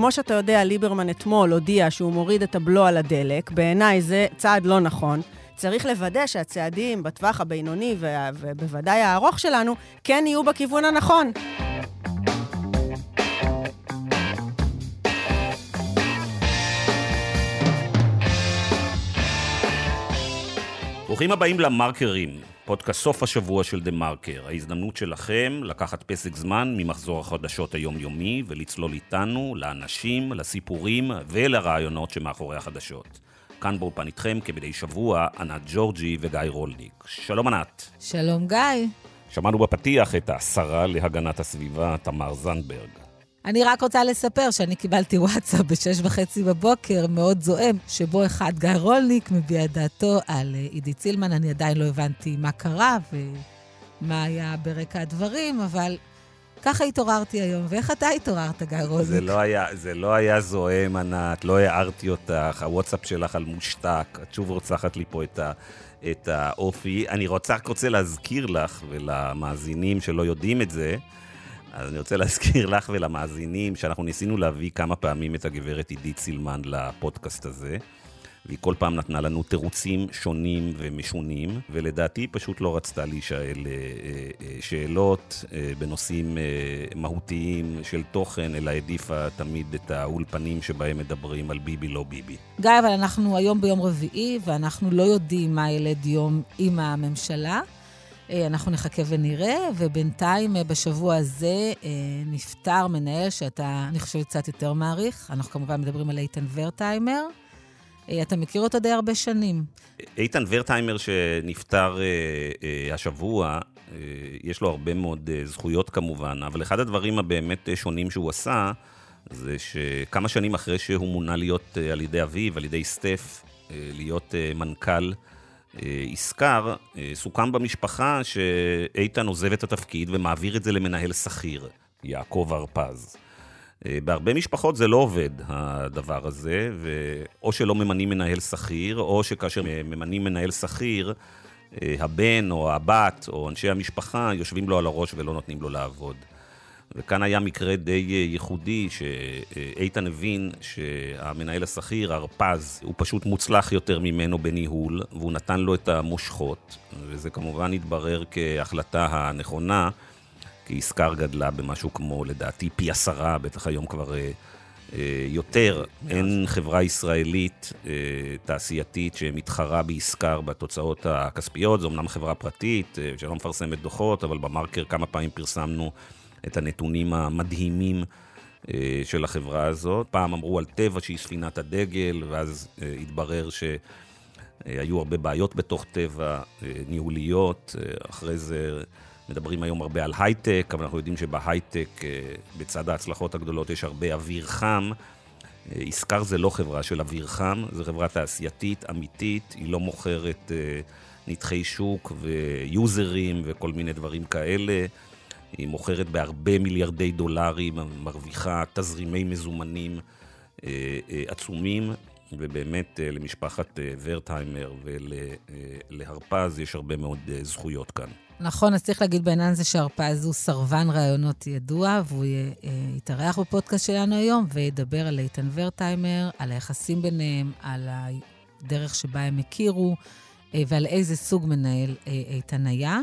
כמו שאתה יודע, ליברמן אתמול הודיע שהוא מוריד את הבלו על הדלק. בעיניי זה צעד לא נכון. צריך לוודא שהצעדים בטווח הבינוני ובוודאי הארוך שלנו כן יהיו בכיוון הנכון. ברוכים הבאים למרקרים, פודקאסט סוף השבוע של דה מרקר. ההזדמנות שלכם לקחת פסק זמן ממחזור החדשות היומיומי ולצלול איתנו לאנשים, לסיפורים ולרעיונות שמאחורי החדשות. כאן באולפן איתכם כמדי שבוע, ענת ג'ורג'י וגיא רולניק. שלום ענת. שלום גיא. שמענו בפתיח את השרה להגנת הסביבה, תמר זנדברג. אני רק רוצה לספר שאני קיבלתי וואטסאפ בשש וחצי בבוקר, מאוד זועם, שבו אחד, גיא רולניק, מביע את דעתו על אה, עידית סילמן. אני עדיין לא הבנתי מה קרה ומה היה ברקע הדברים, אבל ככה התעוררתי היום. ואיך אתה התעוררת, גיא רולניק? זה לא היה, זה לא היה זועם, ענת, לא הערתי אותך, הוואטסאפ שלך על מושתק, את שוב רוצחת לי פה את ה... את האופי. אני רוצה, רק רוצה להזכיר לך ולמאזינים שלא יודעים את זה, אז אני רוצה להזכיר לך ולמאזינים שאנחנו ניסינו להביא כמה פעמים את הגברת עידית סילמן לפודקאסט הזה. והיא כל פעם נתנה לנו תירוצים שונים ומשונים, ולדעתי היא פשוט לא רצתה להישאל אה, אה, שאלות אה, בנושאים מהותיים של תוכן, אלא העדיפה תמיד את האולפנים שבהם מדברים על ביבי לא ביבי. גיא, אבל אנחנו היום ביום רביעי, ואנחנו לא יודעים מה ילד יום עם הממשלה. אנחנו נחכה ונראה, ובינתיים בשבוע הזה נפטר מנהל שאתה, אני חושבת, קצת יותר מעריך. אנחנו כמובן מדברים על איתן ורטהיימר. אה, אתה מכיר אותו די הרבה שנים. איתן ורטהיימר שנפטר אה, אה, השבוע, אה, יש לו הרבה מאוד אה, זכויות כמובן, אבל אחד הדברים הבאמת אה, שונים שהוא עשה, זה שכמה שנים אחרי שהוא מונה להיות אה, על ידי אביו, על ידי סטף, אה, להיות אה, מנכ"ל אה, ישקר, אה, סוכם במשפחה שאיתן עוזב את התפקיד ומעביר את זה למנהל שכיר, יעקב הרפז. אה, בהרבה משפחות זה לא עובד, הדבר הזה, או שלא ממנים מנהל שכיר, או שכאשר ממנים מנהל שכיר, אה, הבן או הבת או אנשי המשפחה יושבים לו על הראש ולא נותנים לו לעבוד. וכאן היה מקרה די אה, ייחודי, שאיתן הבין שהמנהל השכיר, הרפז, הוא פשוט מוצלח יותר ממנו בניהול, והוא נתן לו את המושכות, וזה כמובן התברר כהחלטה הנכונה. כי ישקר גדלה במשהו כמו, לדעתי, פי עשרה, בטח היום כבר אה, אה, יותר. אין חברה ישראלית תעשייתית שמתחרה בישקר בתוצאות הכספיות. זו אמנם חברה פרטית שלא מפרסמת דוחות, אבל במרקר כמה פעמים פרסמנו את הנתונים המדהימים. אה, של החברה הזאת. פעם אמרו על טבע שהיא ספינת הדגל, ואז אה, התברר שהיו הרבה בעיות בתוך טבע, אה, ניהוליות. אחרי זה מדברים היום הרבה על הייטק, אבל אנחנו יודעים שבהייטק, בצד ההצלחות הגדולות, יש הרבה אוויר חם. אה, זה לא חברה של אוויר חם, זו חברה תעשייתית, אמיתית, היא לא מוכרת נתחי שוק ויוזרים וכל מיני דברים כאלה. היא מוכרת בהרבה מיליארדי דולרים, מרוויחה תזרימי מזומנים עצומים, ובאמת למשפחת ורטהיימר ולהרפז יש הרבה מאוד זכויות כאן. נכון, אז צריך להגיד בעניין הזה שהרפז הוא סרבן ראיונות ידוע, והוא אה, יתארח בפודקאסט שלנו היום וידבר על איתן ורטהיימר, על היחסים ביניהם, על הדרך שבה הם הכירו אה, ועל איזה סוג מנהל אה, איתן היה.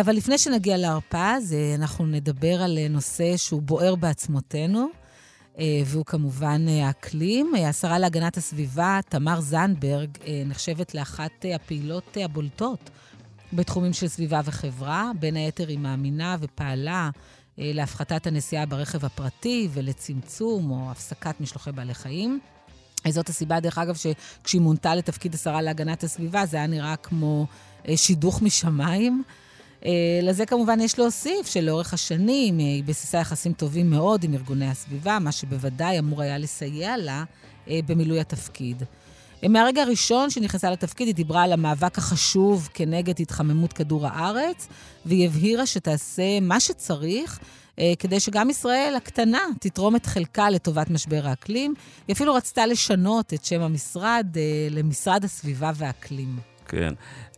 אבל לפני שנגיע להרפז, אנחנו נדבר על נושא שהוא בוער בעצמותינו, והוא כמובן האקלים. השרה להגנת הסביבה, תמר זנדברג, נחשבת לאחת הפעילות הבולטות. בתחומים של סביבה וחברה. בין היתר היא מאמינה ופעלה אה, להפחתת הנסיעה ברכב הפרטי ולצמצום או הפסקת משלוחי בעלי חיים. זאת הסיבה, דרך אגב, שכשהיא מונתה לתפקיד השרה להגנת הסביבה, זה היה נראה כמו אה, שידוך משמיים. אה, לזה כמובן יש להוסיף שלאורך השנים היא ביססה יחסים טובים מאוד עם ארגוני הסביבה, מה שבוודאי אמור היה לסייע לה במילוי התפקיד. מהרגע הראשון שנכנסה לתפקיד היא דיברה על המאבק החשוב כנגד התחממות כדור הארץ, והיא הבהירה שתעשה מה שצריך אה, כדי שגם ישראל הקטנה תתרום את חלקה לטובת משבר האקלים. היא אפילו רצתה לשנות את שם המשרד אה, למשרד הסביבה והאקלים. כן.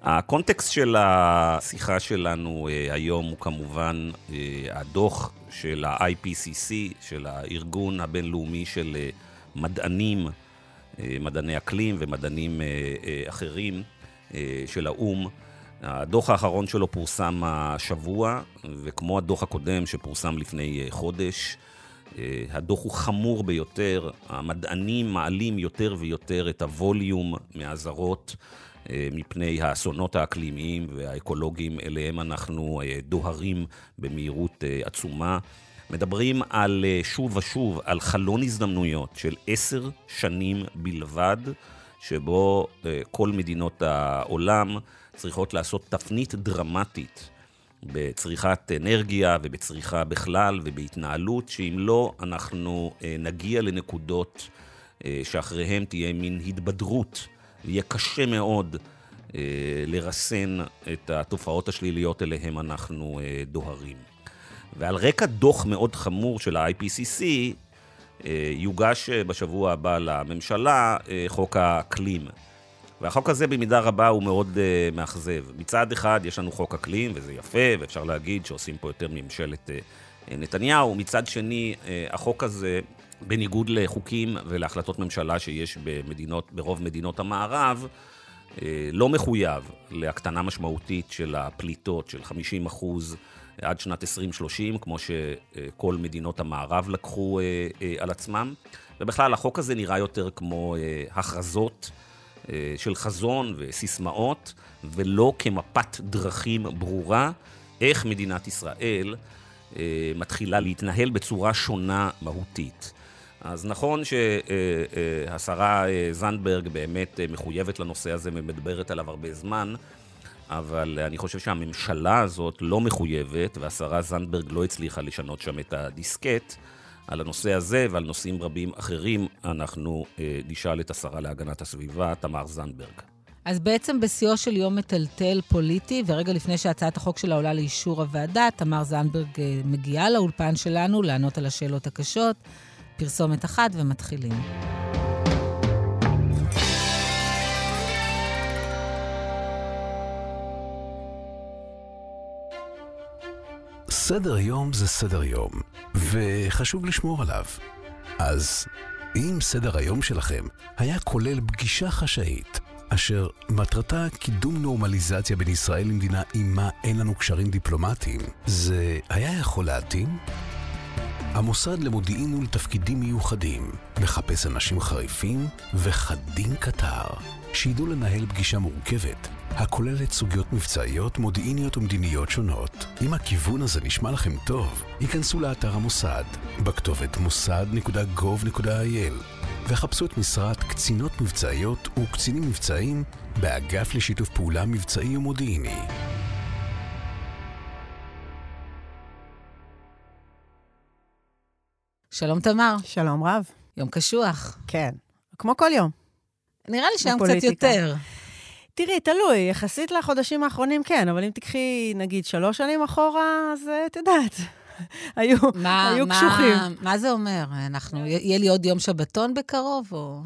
הקונטקסט של השיחה שלנו אה, היום הוא כמובן אה, הדוח של ה-IPCC, של הארגון הבינלאומי של אה, מדענים, מדעני אקלים ומדענים אחרים של האו"ם. הדוח האחרון שלו פורסם השבוע, וכמו הדוח הקודם שפורסם לפני חודש, הדוח הוא חמור ביותר. המדענים מעלים יותר ויותר את הווליום מהאזהרות. אה, מפני האסונות האקלימיים והאקולוגיים אליהם אנחנו אה, דוהרים במהירות אה, עצומה. מדברים על, שוב ושוב, על חלון הזדמנויות של עשר שנים בלבד, שבו כל מדינות העולם צריכות לעשות תפנית דרמטית בצריכת אנרגיה ובצריכה בכלל ובהתנהלות, שאם לא, אנחנו נגיע לנקודות שאחריהם תהיה מין התבדרות יהיה קשה מאוד אה, לרסן את התופעות השליליות אליהן אנחנו אה, דוהרים. ועל רקע דוח מאוד חמור של ה-IPCC, אה, יוגש בשבוע הבא לממשלה חוק האקלים. והחוק הזה במידה רבה הוא מאוד uh, מאכזב. מצד אחד יש לנו חוק אקלים, וזה יפה, ואפשר להגיד שעושים פה יותר מממשלת uh, נתניהו. מצד שני, uh, החוק הזה בניגוד לחוקים ולהחלטות ממשלה שיש במדינות, ברוב מדינות המערב, אה, לא מחויב להקטנה משמעותית של הפליטות של 50 אחוז עד שנת 2030, כמו שכל מדינות המערב לקחו אה, אה, על עצמם. ובכלל, החוק הזה נראה יותר כמו הכרזות של חזון וסיסמאות, ולא כמפת דרכים ברורה איך מדינת ישראל מתחילה להתנהל בצורה שונה מהותית. אז נכון שהשרה אה, זנדברג באמת אה, מחויבת לנושא הזה ומדברת עליו הרבה זמן, אבל אני חושב שהממשלה הזאת לא מחויבת, והשרה זנדברג לא הצליחה לשנות שם את הדיסקט. על הנושא הזה ועל נושאים רבים אחרים, אנחנו אה, נשאל את השרה להגנת הסביבה, תמר זנדברג. אז בעצם בשיאו של יום מטלטל פוליטי, ורגע לפני שהצעת החוק שלה עולה לאישור הוועדה, תמר זנדברג מגיעה לאולפן שלנו לענות על השאלות הקשות. פרסומת אחת ומתחילים. סדר יום זה סדר יום, וחשוב לשמור עליו. אז אם סדר היום שלכם היה כולל פגישה חשאית, אשר מטרתה קידום נורמליזציה בין ישראל למדינה עימה אין לנו קשרים דיפלומטיים, זה היה יכול להתאים? המוסד למודיעין ולתפקידים מיוחדים מחפש אנשים חריפים וחדים קטר, שידעו לנהל פגישה מורכבת, הכוללת סוגיות מבצעיות, מודיעיניות ומדיניות שונות. אם הכיוון הזה נשמע לכם טוב, היכנסו לאתר המוסד, בכתובת מוסד.gov.il, וחפשו את משרת קצינות מבצעיות וקצינים מבצעיים באגף לשיתוף פעולה מבצעי ומודיעיני. שלום, תמר. שלום רב. יום קשוח. כן, כמו כל יום. נראה לי שהיום קצת יותר. תראי, תלוי, יחסית לחודשים האחרונים כן, אבל אם תקחי, נגיד, שלוש שנים אחורה, אז את יודעת, היו, מה, היו מה, קשוחים. מה זה אומר? אנחנו, יהיה לי עוד יום שבתון בקרוב, או...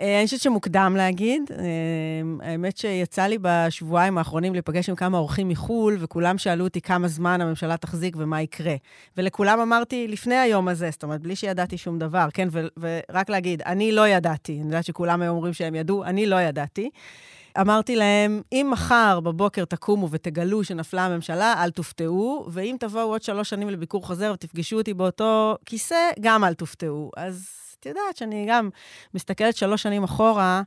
אה, אני חושבת שמוקדם להגיד. אה, האמת שיצא לי בשבועיים האחרונים להיפגש עם כמה אורחים מחו"ל, וכולם שאלו אותי כמה זמן הממשלה תחזיק ומה יקרה. ולכולם אמרתי לפני היום הזה, זאת אומרת, בלי שידעתי שום דבר, כן? ורק להגיד, אני לא ידעתי. אני יודעת שכולם היום אומרים שהם ידעו, אני לא ידעתי. אמרתי להם, אם מחר בבוקר תקומו ותגלו שנפלה הממשלה, אל תופתעו, ואם תבואו עוד שלוש שנים לביקור חוזר ותפגשו אותי באותו כיסא, גם אל תופתעו. אז את יודעת שאני גם מסתכלת שלוש שנים אחורה,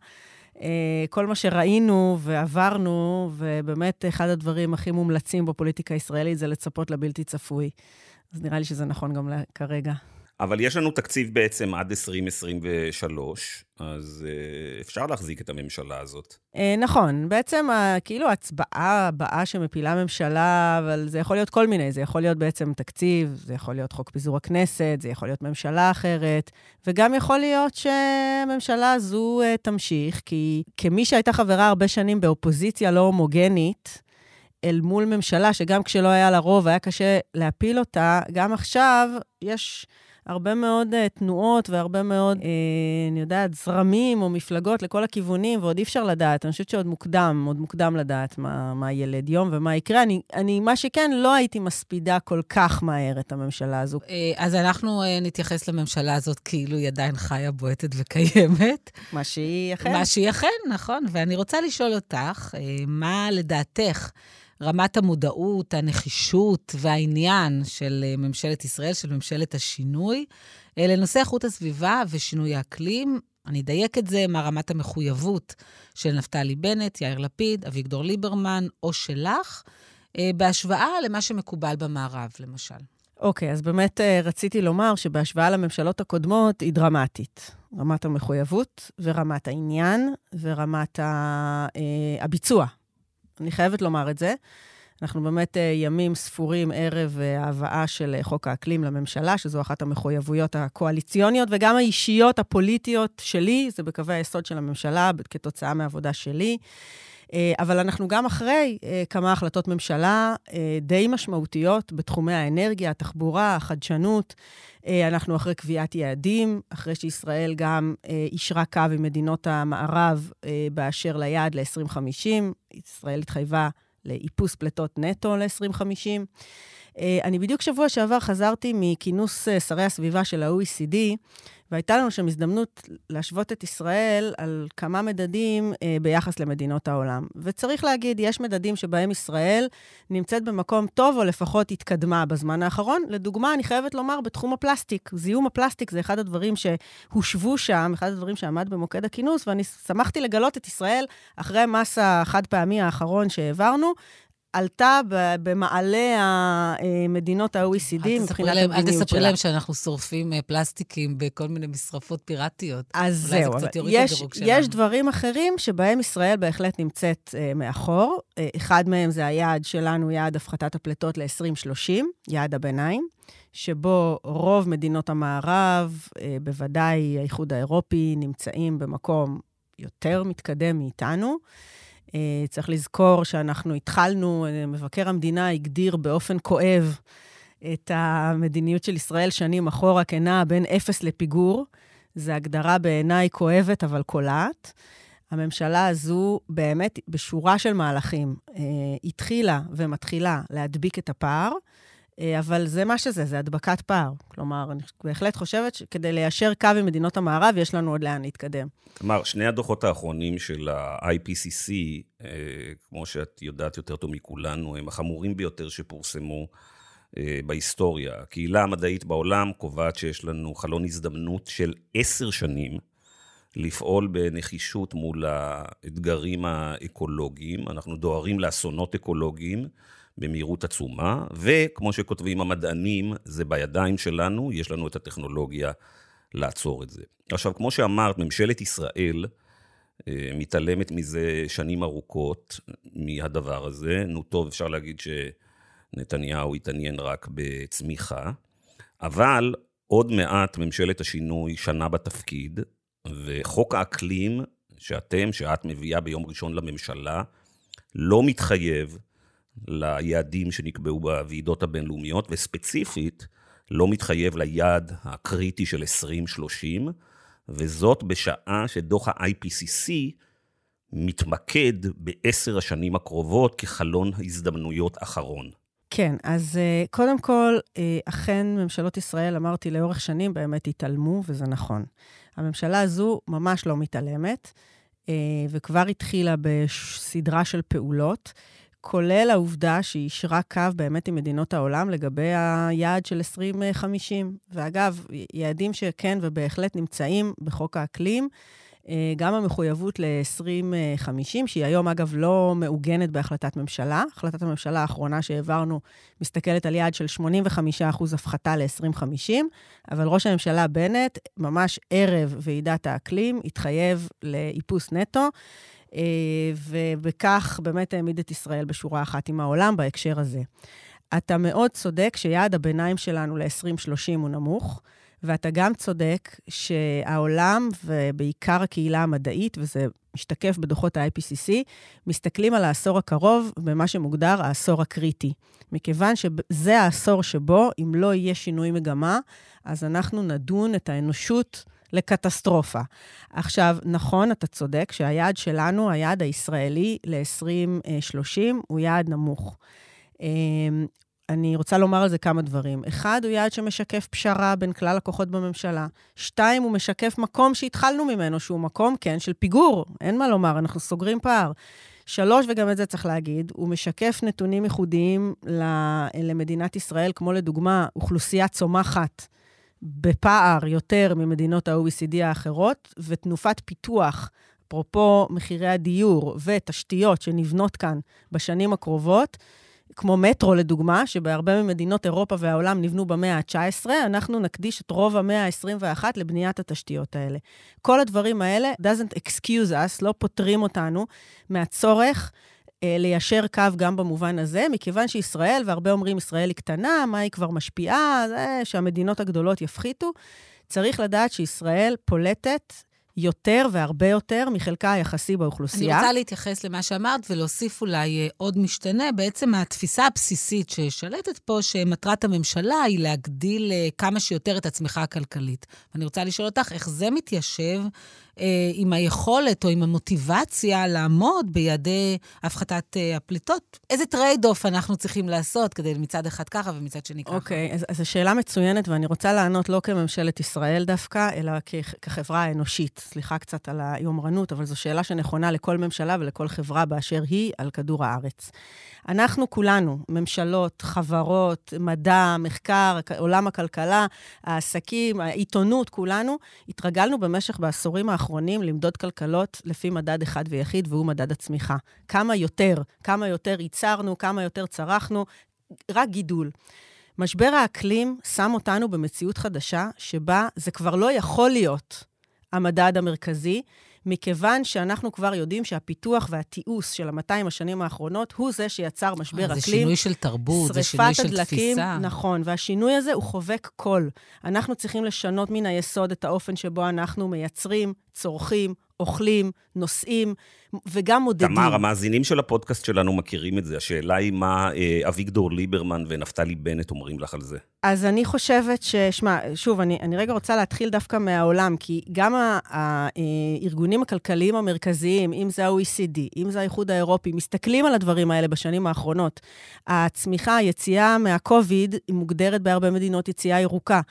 אה, כל מה שראינו ועברנו, ובאמת אחד הדברים הכי מומלצים בפוליטיקה הישראלית זה לצפות לבלתי צפוי. אז נראה לי שזה נכון גם כרגע. אבל יש לנו תקציב בעצם עד 2023, אז uh, אפשר להחזיק את הממשלה הזאת. Uh, נכון, בעצם uh, כאילו ההצבעה הבאה שמפילה ממשלה, אבל זה יכול להיות כל מיני, זה יכול להיות בעצם תקציב, זה יכול להיות חוק פיזור הכנסת, זה יכול להיות ממשלה אחרת, וגם יכול להיות שהממשלה הזו תמשיך, כי כמי שהייתה חברה הרבה שנים באופוזיציה לא הומוגנית, אל מול ממשלה שגם כשלא היה לה רוב היה קשה להפיל אותה, גם עכשיו יש... הרבה מאוד uh, תנועות והרבה מאוד, uh, אני יודעת, זרמים או מפלגות לכל הכיוונים, ועוד אי אפשר לדעת. אני חושבת שעוד מוקדם, עוד מוקדם לדעת מה, מה ילד יום ומה יקרה. אני, אני, מה שכן, לא הייתי מספידה כל כך מהר את הממשלה הזו. אז אנחנו נתייחס לממשלה הזאת כאילו היא עדיין חיה, בועטת וקיימת. מה שהיא אכן. מה שהיא אכן, נכון. ואני רוצה לשאול אותך, מה לדעתך... רמת המודעות, הנחישות והעניין של אה, ממשלת ישראל, של ממשלת השינוי, אה, לנושא איכות הסביבה ושינוי האקלים. אני אדייק את זה, מה רמת המחויבות של נפתלי בנט, יאיר לפיד, אביגדור ליברמן או שלך, אה, בהשוואה למה שמקובל במערב, למשל. אוקיי, okay, אז באמת רציתי לומר שבהשוואה לממשלות הקודמות היא דרמטית. רמת המחויבות ורמת העניין ורמת הביצוע אני חייבת לומר את זה. אנחנו באמת אה, ימים ספורים ערב אה, ההבאה של אה, חוק האקלים לממשלה, שזו אחת המחויבויות הקואליציוניות וגם האישיות, הפוליטיות שלי, זה בקווי היסוד של הממשלה, כתוצאה מעבודה שלי. אבל אנחנו גם אחרי כמה החלטות ממשלה די משמעותיות בתחומי האנרגיה, התחבורה, החדשנות. אנחנו אחרי קביעת יעדים, אחרי שישראל גם אישרה קו עם מדינות המערב באשר ליעד ל-2050. ישראל התחייבה לאיפוס פליטות נטו ל-2050. אני בדיוק שבוע שעבר חזרתי מכינוס שרי הסביבה של ה-OECD, והייתה לנו שם הזדמנות להשוות את ישראל על כמה מדדים אה, ביחס למדינות העולם. וצריך להגיד, יש מדדים שבהם ישראל נמצאת במקום טוב, או לפחות התקדמה בזמן האחרון. לדוגמה, אני חייבת לומר, בתחום הפלסטיק. זיהום הפלסטיק זה אחד הדברים שהושוו שם, אחד הדברים שעמד במוקד הכינוס, ואני שמחתי לגלות את ישראל אחרי מס החד-פעמי האחרון שהעברנו, עלתה במעלה המדינות ה-OECD מבחינת המדיניות שלה. אל תספרי להם שאנחנו שורפים אה, פלסטיקים בכל מיני משרפות פיראטיות. אז זהו, זה יש, יש דברים אחרים שבהם ישראל בהחלט נמצאת uh, מאחור. Uh, אחד מהם זה היעד שלנו, יעד הפחתת הפליטות ל-2030, יעד הביניים. שבו רוב מדינות המערב, בוודאי האיחוד האירופי, נמצאים במקום יותר מתקדם מאיתנו. אה, צריך לזכור שאנחנו התחלנו, אה, מבקר המדינה הגדיר באופן כואב את המדיניות של ישראל שנים אחורה כנעה בין אפס לפיגור. זו הגדרה בעיניי כואבת, אבל קולעת. הממשלה הזו באמת, בשורה של מהלכים, אה, התחילה ומתחילה להדביק את הפער. אה, אבל זה מה שזה, זה הדבקת פער. כלומר, אני בהחלט חושבת שכדי ליישר קו עם מדינות המערב, יש לנו עוד לאן להתקדם. כלומר, שני הדוחות האחרונים של ה-IPCC, אה, כמו שאת יודעת יותר טוב מכולנו, הם החמורים ביותר שפורסמו אה, בהיסטוריה. הקהילה המדעית בעולם קובעת שיש לנו חלון הזדמנות של עשר שנים לפעול בנחישות מול האתגרים האקולוגיים. אנחנו דוהרים לאסונות אקולוגיים. במהירות עצומה, וכמו שכותבים המדענים, זה בידיים שלנו, יש לנו את הטכנולוגיה לעצור את זה. עכשיו, כמו שאמרת, ממשלת ישראל אה, מתעלמת מזה שנים ארוכות מהדבר הזה. נו טוב, אפשר להגיד שנתניהו התעניין רק בצמיחה, אבל עוד מעט ממשלת השינוי שנה בתפקיד, וחוק האקלים שאתם, שאת מביאה ביום ראשון לממשלה, לא מתחייב ליעדים שנקבעו בוועידות הבינלאומיות, וספציפית לא מתחייב ליעד הקריטי של 2030, וזאת בשעה שדוח ה-IPCC מתמקד בעשר השנים הקרובות כחלון הזדמנויות אחרון. כן, אז uh, קודם כל, uh, אכן ממשלות ישראל, אמרתי, לאורך שנים באמת התעלמו, וזה נכון. הממשלה הזו ממש לא מתעלמת, uh, וכבר התחילה בסדרה של פעולות. כולל העובדה שהיא אישרה קו באמת עם מדינות העולם לגבי היעד של 2050. ואגב, יעדים שכן ובהחלט נמצאים בחוק האקלים, אה, גם המחויבות ל-2050, שהיא היום, אגב, לא מעוגנת בהחלטת ממשלה. החלטת הממשלה האחרונה שהעברנו מסתכלת על יעד של 85% הפחתה ל-2050, אבל ראש הממשלה בנט, ממש ערב ועידת האקלים, התחייב לאיפוס נטו. אה, ובכך באמת העמיד את ישראל בשורה אחת עם העולם בהקשר הזה. אתה מאוד צודק שיעד הביניים שלנו ל-2030 הוא נמוך, ואתה גם צודק שהעולם, ובעיקר הקהילה המדעית, וזה משתקף בדוחות ה-IPCC, מסתכלים על העשור הקרוב במה שמוגדר העשור הקריטי. מכיוון שזה העשור שבו, אם לא יהיה שינוי מגמה, אז אנחנו נדון את האנושות לקטסטרופה. עכשיו, נכון, אתה צודק שהיעד שלנו, היעד הישראלי ל-2030, הוא יעד נמוך. אמ, אני רוצה לומר על זה כמה דברים. אחד, הוא יעד שמשקף פשרה בין כלל הכוחות בממשלה. שתיים, הוא משקף מקום שהתחלנו ממנו, שהוא מקום, כן, של פיגור. אין מה לומר, אנחנו סוגרים פער. שלוש, וגם את זה צריך להגיד, הוא משקף נתונים ייחודיים למדינת ישראל, כמו לדוגמה, אוכלוסייה צומחת בפער יותר ממדינות ה-OECD האחרות, ותנופת פיתוח, אפרופו מחירי הדיור ותשתיות שנבנות כאן בשנים הקרובות, כמו מטרו לדוגמה, שבהרבה ממדינות אירופה והעולם נבנו במאה ה-19, אנחנו נקדיש את רוב המאה ה-21 לבניית התשתיות האלה. כל הדברים האלה doesn't excuse us, לא פוטרים אותנו מהצורך ליישר קו גם במובן הזה, מכיוון שישראל, והרבה אומרים ישראל היא קטנה, מה היא כבר משפיעה, זה שהמדינות הגדולות יפחיתו. צריך לדעת שישראל פולטת יותר והרבה יותר מחלקה היחסי באוכלוסייה. אני רוצה להתייחס למה שאמרת ולהוסיף אולי אה, עוד משתנה. בעצם התפיסה הבסיסית ששלטת פה, שמטרת הממשלה היא להגדיל אה, כמה שיותר את הצמיחה הכלכלית. ואני רוצה לשאול אותך, איך זה מתיישב אה, עם היכולת או עם המוטיבציה לעמוד ביעדי הפחתת אה, הפליטות? איזה trade-off אנחנו צריכים לעשות כדי מצד אחד ככה ומצד שני ככה? אוקיי, okay, אז, אז זו שאלה מצוינת, ואני רוצה לענות לא כממשלת ישראל דווקא, אלא כ, כחברה האנושית. סליחה קצת על היומרנות, אבל זו שאלה שנכונה לכל ממשלה ולכל חברה באשר היא על כדור הארץ. אנחנו כולנו, ממשלות, חברות, מדע, מחקר, עולם הכלכלה, העסקים, העיתונות, כולנו, התרגלנו במשך בעשורים האחרונים למדוד כלכלות לפי מדד אחד ויחיד, והוא מדד הצמיחה. כמה יותר, כמה יותר ייצרנו, כמה יותר צרכנו, רק גידול. משבר האקלים שם אותנו במציאות חדשה, שבה זה כבר לא יכול להיות המדד המרכזי, מכיוון שאנחנו כבר יודעים שהפיתוח והתיעוש של ה-200 השנים האחרונות הוא זה שיצר משבר אה, אקלים. זה שינוי של תרבות, זה שינוי של הדלקים, תפיסה. נכון, והשינוי הזה הוא חובק קול. אנחנו צריכים לשנות מן היסוד את האופן שבו אנחנו מייצרים, צורכים, אוכלים, נוסעים, וגם מודדים. תמר, המאזינים של הפודקאסט שלנו מכירים את זה. השאלה היא מה אה, אביגדור ליברמן ונפתלי בנט אומרים לך על זה. אז אני חושבת ש... שמע, שוב, אני, אני רגע רוצה להתחיל דווקא מהעולם, כי גם הארגונים הכלכליים המרכזיים, אם זה ה-OECD, אם זה האיחוד האירופי, מסתכלים על הדברים האלה בשנים האחרונות. הצמיחה, היציאה מה-COVID, היא מוגדרת בהרבה מדינות יציאה ירוקה.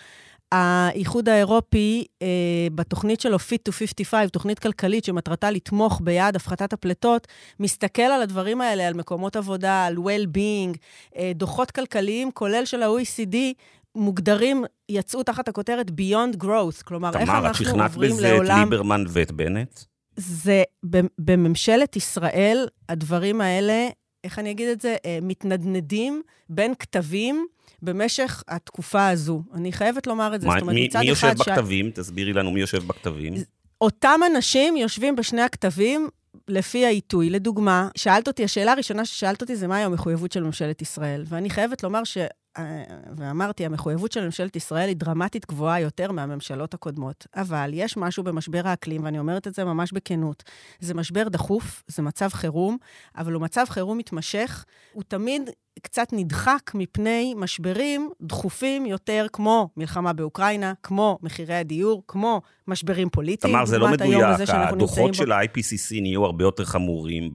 האיחוד האירופי, אה, בתוכנית שלו, Fit to 55, תוכנית כלכלית שמטרתה לתמוך ביעד הפחתת הפליטות, מסתכל על הדברים האלה, על מקומות עבודה, על well-being, אה, דוחות כלכליים, כולל של ה-OECD, מוגדרים, יצאו תחת הכותרת Beyond Growth, כלומר, איך אנחנו עוברים לעולם... תמר, את שכנעת בזה את ליברמן ואת בנט? זה, בממשלת ישראל, הדברים האלה, איך אני אגיד את זה, אה, מתנדנדים בין כתבים. במשך התקופה הזו. אני חייבת לומר את זה. מה, זאת אומרת, מי, מי יושב בכתבים? ש... תסבירי לנו מי יושב בכתבים. אותם אנשים יושבים בשני הכתבים לפי העיתוי. לדוגמה, שאלת אותי, השאלה הראשונה ששאלת אותי זה מהי המחויבות של ממשלת ישראל. ואני חייבת לומר ש... אה, ואמרתי, המחויבות של ממשלת ישראל היא דרמטית גבוהה יותר מהממשלות הקודמות. אבל יש משהו במשבר האקלים, ואני אומרת את זה ממש בכנות. זה משבר דחוף, זה מצב חירום, אבל הוא מצב חירום מתמשך. הוא תמיד קצת נדחק מפני משברים דחופים יותר, כמו מלחמה באוקראינה, כמו מחירי הדיור, כמו משברים פוליטיים. תמר, זה לא מדויק. הדוחות של ה-IPCC נהיו הרבה יותר חמורים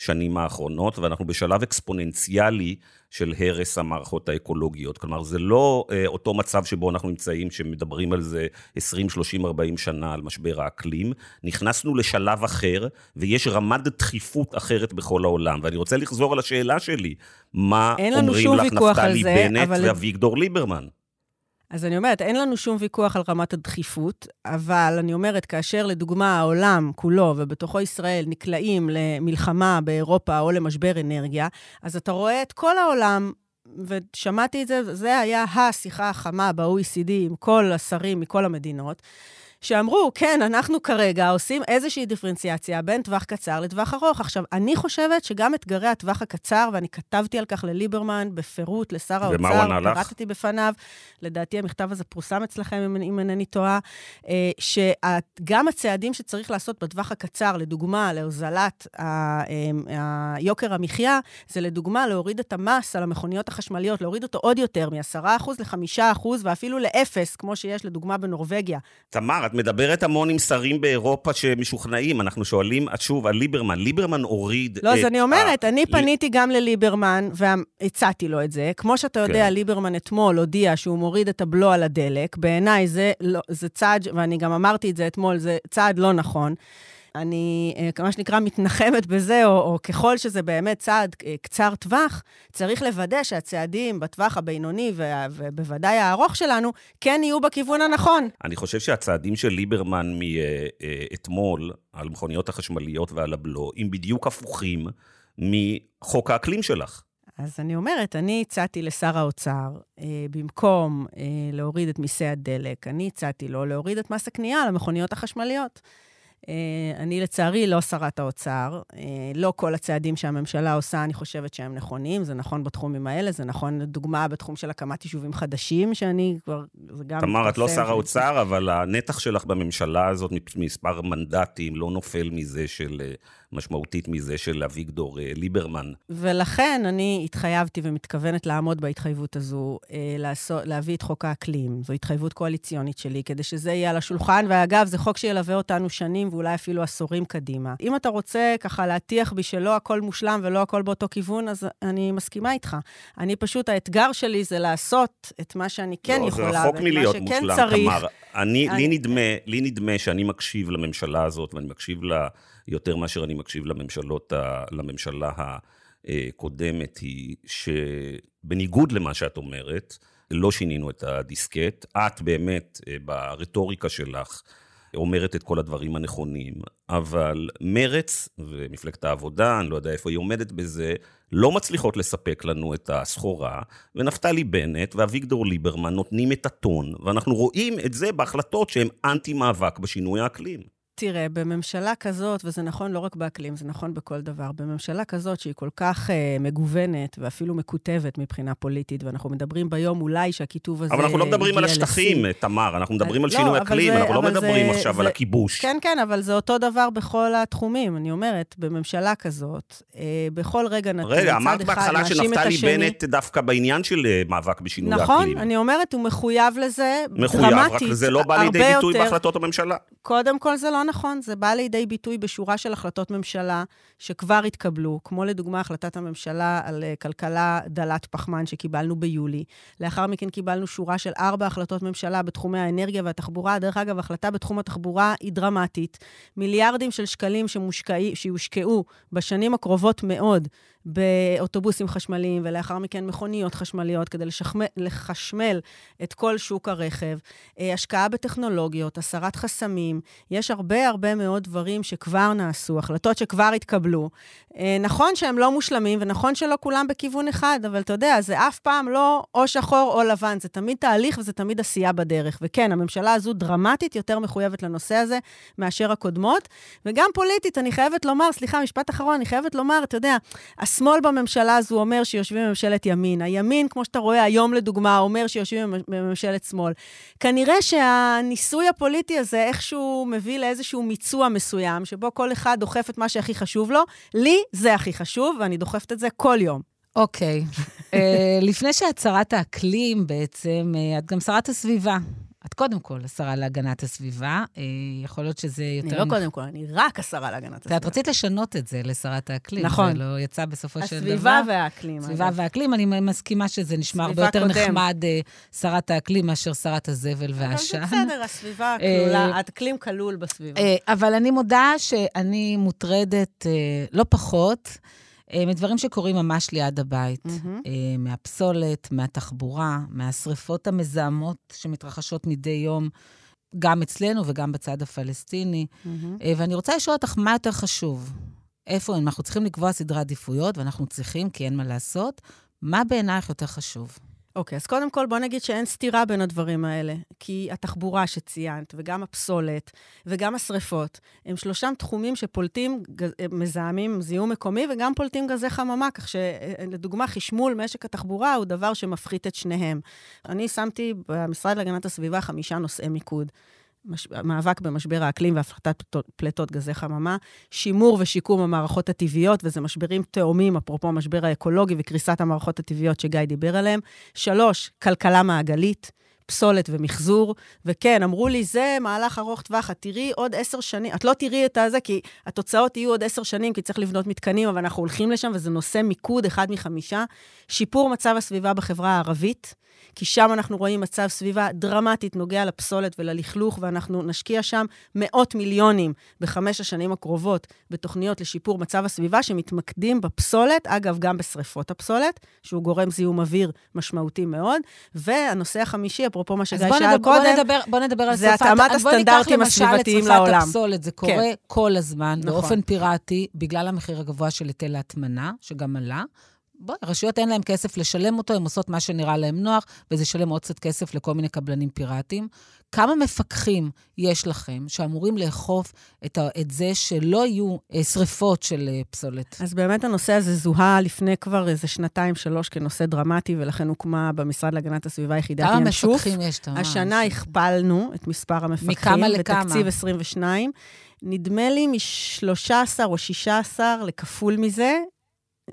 בשנים האחרונות, ואנחנו בשלב אקספוננציאלי של הרס המערכות האקולוגיות. כלומר, זה לא אה, אותו מצב שבו אנחנו נמצאים, שמדברים על זה 20, 30, 40 שנה, על משבר האקלים. נכנסנו לשלב אחר, ויש רמת דחיפות אחרת בכל העולם. ואני רוצה לחזור על השאלה שלי, מה אומרים לך נפתלי בנט אבל... ואביגדור ליברמן? אז אני אומרת, אין לנו שום ויכוח על רמת הדחיפות, אבל אני אומרת, כאשר לדוגמה העולם כולו, ובתוכו ישראל, נקלעים למלחמה באירופה או למשבר אנרגיה, אז אתה רואה את כל העולם ושמעתי את זה, זה היה השיחה החמה ב-OECD עם כל השרים מכל המדינות, שאמרו, כן, אנחנו כרגע עושים איזושהי דיפרנציאציה בין טווח קצר לטווח ארוך. עכשיו, אני חושבת שגם אתגרי הטווח הקצר, ואני כתבתי על כך לליברמן בפירוט לשר האוצר, ומה הוא ענה לך? פירטתי בפניו, לדעתי המכתב הזה פורסם אצלכם, אם, אם אינני טועה, אה, שגם הצעדים שצריך לעשות בטווח הקצר, לדוגמה, להוזלת ה- אה, יוקר המחיה, זה לדוגמה להוריד את המס על המכוניות החשמליות, להוריד אותו עוד יותר, מ-10% ל-5% ואפילו ל-0, כמו שיש לדוגמה בנורבגיה. תמר, את מדברת המון עם שרים באירופה שמשוכנעים. אנחנו שואלים, את שוב, על ליברמן. ליברמן הוריד לא, את... אז אני אומרת, ה- אני ל- פניתי גם לליברמן והצעתי לו את זה. כמו שאתה יודע, כן. ליברמן אתמול הודיע שהוא מוריד את הבלו על הדלק. בעיניי זה, לא, זה צעד, ואני גם אמרתי את זה אתמול, זה צעד לא נכון. אני, אה, מה שנקרא, מתנחמת בזה, או, או ככל שזה באמת צעד אה, קצר טווח, צריך לוודא שהצעדים בטווח הבינוני וה- ובוודאי הארוך שלנו, כן יהיו בכיוון הנכון. אני חושב שהצעדים של ליברמן מאתמול, על מכוניות החשמליות ועל הבלו, הם בדיוק הפוכים מחוק האקלים שלך. אז אני אומרת, אני הצעתי לשר האוצר, אה, במקום אה, להוריד את מיסי הדלק, אני הצעתי לו להוריד את מס הקנייה על המכוניות החשמליות. אה, אני לצערי לא שרת האוצר. אה, לא כל הצעדים שהממשלה עושה, אני חושבת שהם נכונים. זה נכון בתחומים האלה, זה נכון, לדוגמה, בתחום של הקמת יישובים חדשים, שאני כבר, זה גם... תמר, את לא. שר האוצר, אבל הנתח שלך בממשלה הזאת, מספר מנדטים, לא נופל מזה של, אה, משמעותית מזה של אביגדור אה, ליברמן. ולכן אני התחייבתי ומתכוונת לעמוד בהתחייבות הזו, אה, לעשות, להביא את חוק האקלים. זו התחייבות קואליציונית שלי, כדי שזה יהיה על השולחן. ואגב, זה חוק שילווה אותנו שנים ואולי אפילו עשורים קדימה. אם אתה רוצה ככה להטיח בי שלא הכל מושלם ולא הכל באותו כיוון, אז אני מסכימה איתך. אני פשוט, האתגר שלי זה לעשות את מה שאני כן לא, יכולה, זה רחוק ואת מה מלהיות שכן מושלם, צריך. אני, אני- לי, נדמה, לי נדמה שאני מקשיב לממשלה הזאת, ואני מקשיב לה יותר מאשר אני מקשיב לממשלות, לממשלה הקודמת, היא שבניגוד למה שאת אומרת, לא שינינו את הדיסקט. את באמת, אה, ברטוריקה שלך, אומרת את כל הדברים הנכונים, אבל מרץ ומפלגת העבודה, אני לא יודע איפה היא עומדת בזה, לא מצליחות לספק לנו את הסחורה, ונפתלי בנט ואביגדור ליברמן נותנים את הטון, ואנחנו רואים את זה בהחלטות שהן אנטי-מאבק בשינוי האקלים. תראה, בממשלה כזאת, וזה נכון לא רק באקלים, זה נכון בכל דבר, בממשלה כזאת שהיא כל כך אה, מגוונת ואפילו מקוטבת מבחינה פוליטית, ואנחנו מדברים ביום אולי שהכיתוב הזה אבל אנחנו לא מדברים על השטחים, לשיא. תמר, אנחנו מדברים על לא, שינוי אבל אקלים, זה- אנחנו לא מדברים זה- עכשיו זה- על הכיבוש. כן, כן, אבל זה אותו דבר בכל התחומים. אני אומרת, בממשלה כזאת, אה, בכל רגע נתון, רגע, אמרת בהתחלה שנפתלי. בנט דווקא בעניין של אה, מאבק בשינוי נכון, האקלים. אני אומרת, הוא מחויב לזה מחויב, רק דרמטית, זה לא בא לידי ביטוי יותר. בהחלטות הממשלה. קודם כל זה לא נכון, זה בא לידי ביטוי בשורה של החלטות ממשלה שכבר התקבלו, כמו לדוגמה החלטת הממשלה על אה, כלכלה דלת פחמן שקיבלנו ביולי. לאחר מכן קיבלנו שורה של ארבע החלטות ממשלה בתחומי האנרגיה והתחבורה. דרך אגב, החלטה בתחום התחבורה היא דרמטית. מיליארדים של שקלים שמושקעי, שיושקעו בשנים הקרובות מאוד באוטובוסים חשמליים, ולאחר מכן מכוניות חשמליות, כדי לשחמל, לחשמל את כל שוק הרכב. אה, השקעה בטכנולוגיות, הסרת חסמים. יש הרבה הרבה מאוד דברים שכבר נעשו, החלטות שכבר התקבלו. אה, נכון שהם לא מושלמים, ונכון שלא כולם בכיוון אחד, אבל אתה יודע, זה אף פעם לא או שחור או לבן, זה תמיד תהליך וזה תמיד עשייה בדרך. וכן, הממשלה הזו דרמטית יותר מחויבת לנושא הזה מאשר הקודמות, וגם פוליטית, אני חייבת לומר, סליחה, משפט אחרון, אני חייבת לומר, אתה יודע, השמאל בממשלה הזו אומר שיושבים בממשלת ימין. הימין, כמו שאתה רואה היום לדוגמה, אומר שיושבים בממשלת שמאל. כנראה שהניסוי הפוליטי הזה איכשהו מביא לאיזשהו מיצוע מסוים, שבו כל אחד דוחף את מה שהכי חשוב לו. לי זה הכי חשוב, ואני דוחפת את זה כל יום. אוקיי. אה, לפני שאת שרת האקלים בעצם, אה, את גם שרת הסביבה. את קודם כל השרה להגנת הסביבה. אה, יכול להיות שזה יותר... אני לא קודם כל, אני רק השרה להגנת הסביבה. את רצית לשנות את זה לשרת האקלים. נכון. זה לא יצא בסופו של דבר. הסביבה והאקלים. סביבה אגב. והאקלים, אני מסכימה שזה נשמע הרבה יותר קודם. נחמד, אה, שרת האקלים, מאשר שרת הזבל והעשן. אבל זה בסדר, הסביבה אה, כלולה, האקלים כלול בסביבה. אבל אני מודה שאני מוטרדת לא פחות מדברים שקורים ממש ליד הבית. אה, מהפסולת, מהתחבורה, מהשריפות המזהמות שמתרחשות מדי יום, גם אצלנו וגם בצד הפלסטיני. אה, ואני רוצה לשאול אותך, מה יותר חשוב? איפה, אנחנו צריכים לקבוע סדרי עדיפויות, ואנחנו צריכים, כי אין מה לעשות, מה בעינייך יותר חשוב? אוקיי, אז קודם כל בוא נגיד שאין סתירה בין הדברים האלה. כי התחבורה שציינת, וגם הפסולת, וגם השריפות, הם שלושם תחומים שפולטים, מזהמים זיהום מקומי, וגם פולטים גזי חממה, כך שלדוגמה, חשמול משק התחבורה הוא דבר שמפחית את שניהם. אני שמתי במשרד להגנת הסביבה חמישה נושאי מיקוד. מש... מאבק במשבר האקלים והפחתת פליטות- גזי חממה, שימור ושיקום המערכות הטבעיות, וזה משברים תאומים, אפרופו המשבר האקולוגי וקריסת המערכות הטבעיות שגיא דיבר עליהם. שלוש, כלכלה מעגלית. פסולת ומחזור, וכן, אמרו לי, זה מהלך ארוך טווח, את תראי עוד עשר שנים, את לא תראי את הזה, כי התוצאות יהיו עוד עשר שנים, כי צריך לבנות מתקנים, אבל אנחנו הולכים לשם, וזה נושא מיקוד אחד מחמישה. שיפור מצב הסביבה בחברה הערבית, כי שם אנחנו רואים מצב סביבה דרמטית נוגע לפסולת וללכלוך, ואנחנו נשקיע שם מאות מיליונים בחמש השנים הקרובות בתוכניות לשיפור מצב הסביבה, שמתמקדים בפסולת, אגב, גם בשריפות הפסולת, שהוא גורם זיהום אוויר משמעותי מאוד. והנושא החמישי, אפרופו מה שגיא שאל נדבר, בוא קודם, נדבר, בוא נדבר על זה. התאמת אז בוא ניקח הסטנדרטים למשל הסביבתיים את לעולם. הפסולת, זה קורה כן. כל הזמן, נכון. באופן פיראטי, בגלל המחיר הגבוה של היטל ההטמנה, שגם עלה. בואי, הרשויות אין להן כסף לשלם אותו, הן עושות מה שנראה להן נוח, וזה ישלם עוד קצת כסף לכל מיני קבלנים פיראטיים. כמה מפקחים יש לכם שאמורים לאכוף את, ה- את זה שלא יהיו אה, שריפות של אה, פסולת? אז באמת הנושא הזה זוהה לפני כבר איזה שנתיים-שלוש כנושא דרמטי, ולכן הוקמה במשרד להגנת הסביבה יחידת כמה ינשוף. מפקחים יש? אומר? השנה הכפלנו את מספר המפקחים. מכמה לכמה? בתקציב 22. נדמה לי מ-13 או 16 לכפול מזה.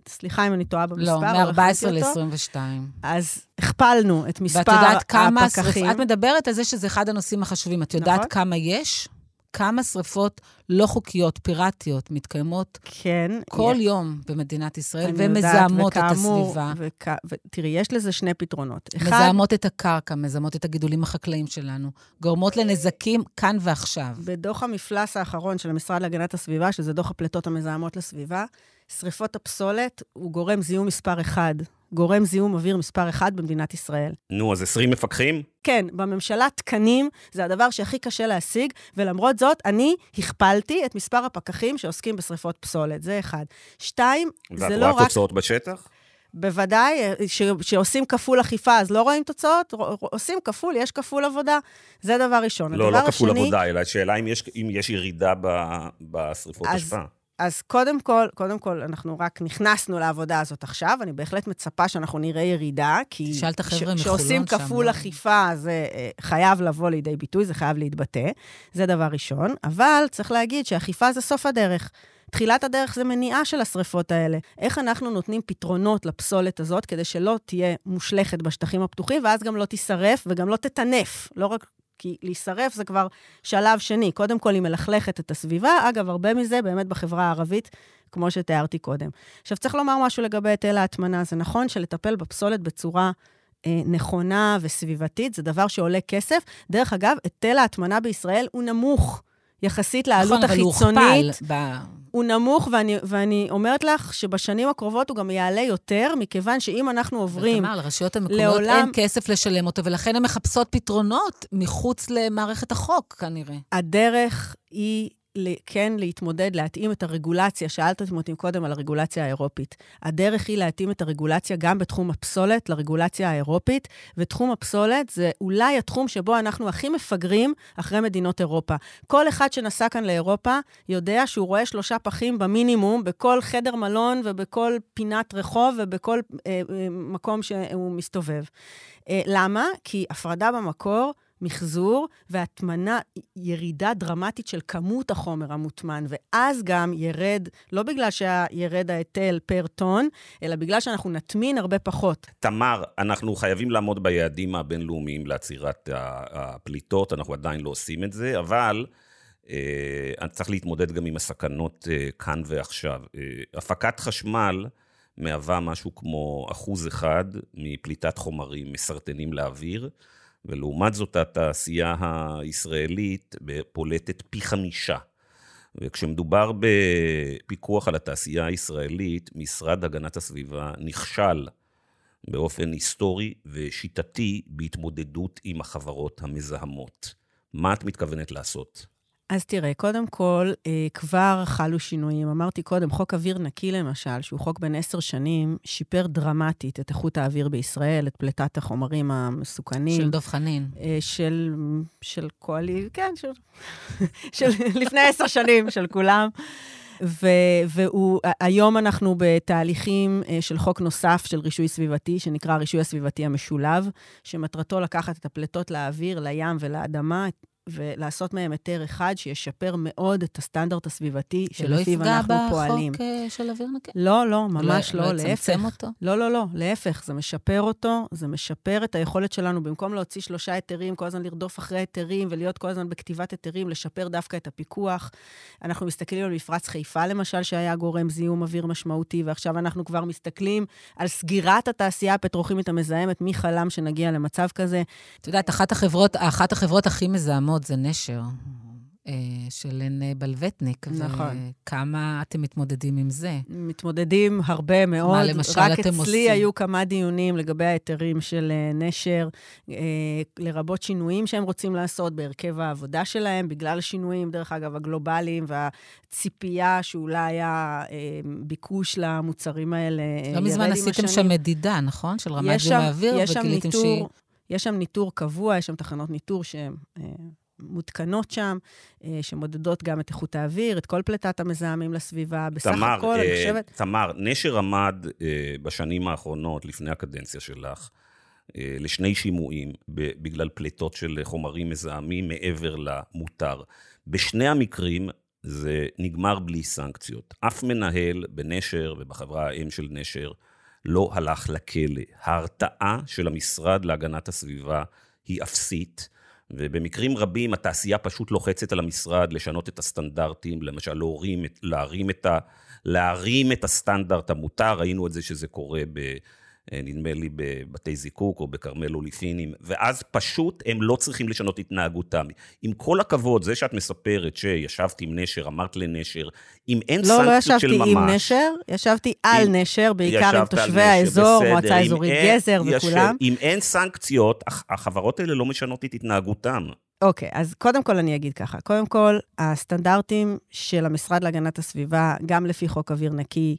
סליחה אם אני טועה במספר. לא, אבל מ-14 הכנתי אותו. ל-22. אז הכפלנו את מספר ואת יודעת כמה הפקחים. את מדברת על זה שזה אחד הנושאים החשובים. את יודעת נכון. כמה יש? כמה שריפות לא חוקיות, פיראטיות, מתקיימות כן. כל יש- יום במדינת ישראל יודעת, ומזהמות את הסביבה. וכ... ותראי, יש לזה שני פתרונות. אחד, מזהמות את הקרקע, מזהמות את הגידולים החקלאיים שלנו, גורמות לנזקים כאן ועכשיו. בדוח המפלס האחרון של המשרד להגנת הסביבה, שזה דוח הפליטות המזהמות לסביבה, שריפות הפסולת הוא גורם זיהום מספר אחד, גורם זיהום אוויר מספר אחד במדינת ישראל. נו, אז 20 מפקחים? כן, בממשלה תקנים זה הדבר שהכי קשה להשיג, ולמרות זאת, אני הכפלתי את מספר הפקחים שעוסקים בשריפות פסולת, זה אחד. שתיים, ואת זה לא רואה רק... תוצאות בשטח? בוודאי, ש, שעושים כפול אכיפה, אז לא רואים תוצאות, עושים כפול, יש כפול עבודה. זה דבר ראשון. לא, לא כפול השני, עבודה, אלא השאלה אם יש, אם יש ירידה ב- בשריפות אז- אשפה. אז קודם כל, קודם כל, אנחנו רק נכנסנו לעבודה הזאת עכשיו, אני בהחלט מצפה שאנחנו נראה ירידה, כי... תשאל את החבר'ה מחולון שם, כפול לא? אכיפה, זה אה, חייב לבוא לידי ביטוי, זה חייב להתבטא. זה דבר ראשון. אבל צריך להגיד שאכיפה זה סוף הדרך. תחילת הדרך זה מניעה של השריפות האלה. איך אנחנו נותנים פתרונות לפסולת הזאת כדי שלא תהיה מושלכת בשטחים הפתוחים, ואז גם לא תישרף וגם לא תטנף. לא רק... כי להישרף זה כבר שלב שני. קודם כל, היא מלכלכת את הסביבה. אגב, הרבה מזה באמת בחברה הערבית, כמו שתיארתי קודם. עכשיו, צריך לומר משהו לגבי היטל ההטמנה. זה נכון שלטפל בפסולת בצורה אה, נכונה וסביבתית זה דבר שעולה כסף. דרך אגב, היטל ההטמנה בישראל הוא נמוך. יחסית לעלות נכון, אבל הוא החיצונית, הוכפל. ב... הוא נמוך, ואני, ואני אומרת לך שבשנים הקרובות הוא גם יעלה יותר, מכיוון שאם אנחנו עוברים... תמר, לרשויות המקומיות לעולם- אין כסף לשלם אותו, ולכן הן מחפשות פתרונות מחוץ למערכת החוק, כנראה. הדרך היא כן להתמודד, להתאים את הרגולציה. שאלת אותי קודם על הרגולציה האירופית. הדרך היא להתאים את הרגולציה גם בתחום הפסולת לרגולציה האירופית, ותחום הפסולת זה אולי התחום שבו אנחנו הכי מפגרים אחרי מדינות אירופה. כל אחד שנסע כאן לאירופה יודע שהוא רואה שלושה פחים במינימום בכל חדר מלון ובכל פינת רחוב ובכל אה, אה, מקום שהוא מסתובב. אה, למה? כי הפרדה במקור... מחזור והטמנה, ירידה דרמטית של כמות החומר המוטמן, ואז גם ירד, לא בגלל שירד ההיטל פר טון, אלא בגלל שאנחנו נטמין הרבה פחות. תמר, אנחנו חייבים לעמוד ביעדים הבינלאומיים לעצירת הפליטות, אנחנו עדיין לא עושים את זה, אבל אה, צריך להתמודד גם עם הסכנות אה, כאן ועכשיו. אה, הפקת חשמל מהווה משהו כמו אחוז אחד מפליטת חומרים מסרטנים לאוויר, ולעומת זאת התעשייה הישראלית פולטת פי חמישה. וכשמדובר בפיקוח על התעשייה הישראלית, משרד הגנת הסביבה נכשל באופן היסטורי ושיטתי בהתמודדות עם החברות המזהמות. מה את מתכוונת לעשות? אז תראה, קודם כל, אה, כבר חלו שינויים. אמרתי קודם, חוק אוויר נקי למשל, שהוא חוק בן עשר שנים, שיפר דרמטית את איכות האוויר בישראל, את פליטת החומרים המסוכנים. של דב חנין. אה, של, של קואלי, כן, של, של לפני עשר שנים, של כולם. והיום אנחנו בתהליכים אה, של חוק נוסף של רישוי סביבתי, שנקרא הרישוי הסביבתי המשולב, שמטרתו לקחת את הפליטות לאוויר, לים ולאדמה, ולעשות מהם היתר אחד שישפר מאוד את הסטנדרט הסביבתי שלפיו אנחנו פועלים. שלא יפגע בחוק של אוויר נקי? לא, לא, ממש לא, לא להפך. לא יצמצם אותו? לא, לא, לא, להפך, זה משפר אותו, זה משפר את היכולת שלנו, במקום להוציא שלושה היתרים, כל הזמן לרדוף אחרי היתרים ולהיות כל הזמן בכתיבת היתרים, לשפר דווקא את הפיקוח. אנחנו מסתכלים על מפרץ חיפה, למשל, שהיה גורם זיהום אוויר משמעותי, ועכשיו אנחנו כבר מסתכלים על סגירת התעשייה הפטרוכימית המזהמת, מי חלם שנגיע למצב כזה. את יודעת, אחת החברות, אחת החברות הכי מזהמות מאוד זה נשר, אה, של עין בלווטניק. נכון. וכמה אתם מתמודדים עם זה? מתמודדים הרבה מאוד. מה למשל אתם עושים? רק אצלי היו כמה דיונים לגבי ההיתרים של אה, נשר, אה, לרבות שינויים שהם רוצים לעשות בהרכב העבודה שלהם, בגלל השינויים, דרך אגב, הגלובליים והציפייה שאולי היה ביקוש למוצרים האלה. לא מזמן עשיתם שם מדידה, נכון? של רמת זיהום האוויר, וגיליתם שהיא... יש שם ניטור קבוע, יש שם תחנות ניטור שהן מותקנות שם, אה, שמודדות גם את איכות האוויר, את כל פליטת המזהמים לסביבה. בסך תמר, הכל, אה, אני חושבת... תמר, נשר עמד אה, בשנים האחרונות, לפני הקדנציה שלך, אה, לשני שימועים בגלל פליטות של חומרים מזהמים מעבר למותר. בשני המקרים זה נגמר בלי סנקציות. אף מנהל בנשר ובחברה האם של נשר לא הלך לכלא. ההרתעה של המשרד להגנת הסביבה היא אפסית. ובמקרים רבים התעשייה פשוט לוחצת על המשרד לשנות את הסטנדרטים, למשל להורים, להרים את, ה, להרים את הסטנדרט המותר, ראינו את זה שזה קורה ב... אה, נדמה לי בבתי זיקוק או בכרמל אוליפינים, ואז פשוט הם לא צריכים לשנות התנהגותם. עם כל הכבוד, זה שאת מספרת שישבת עם נשר, אמרת לנשר, אם אין לא, סנקציות של ממש... לא, לא ישבתי עם נשר, ישבתי על עם, נשר, בעיקר עם תושבי האזור, בסדר, מועצה אזורית גזר וכולם. אם אין סנקציות, החברות האלה לא משנות את התנהגותם. אוקיי, okay, אז קודם כל אני אגיד ככה. קודם כל, הסטנדרטים של המשרד להגנת הסביבה, גם לפי חוק אוויר נקי,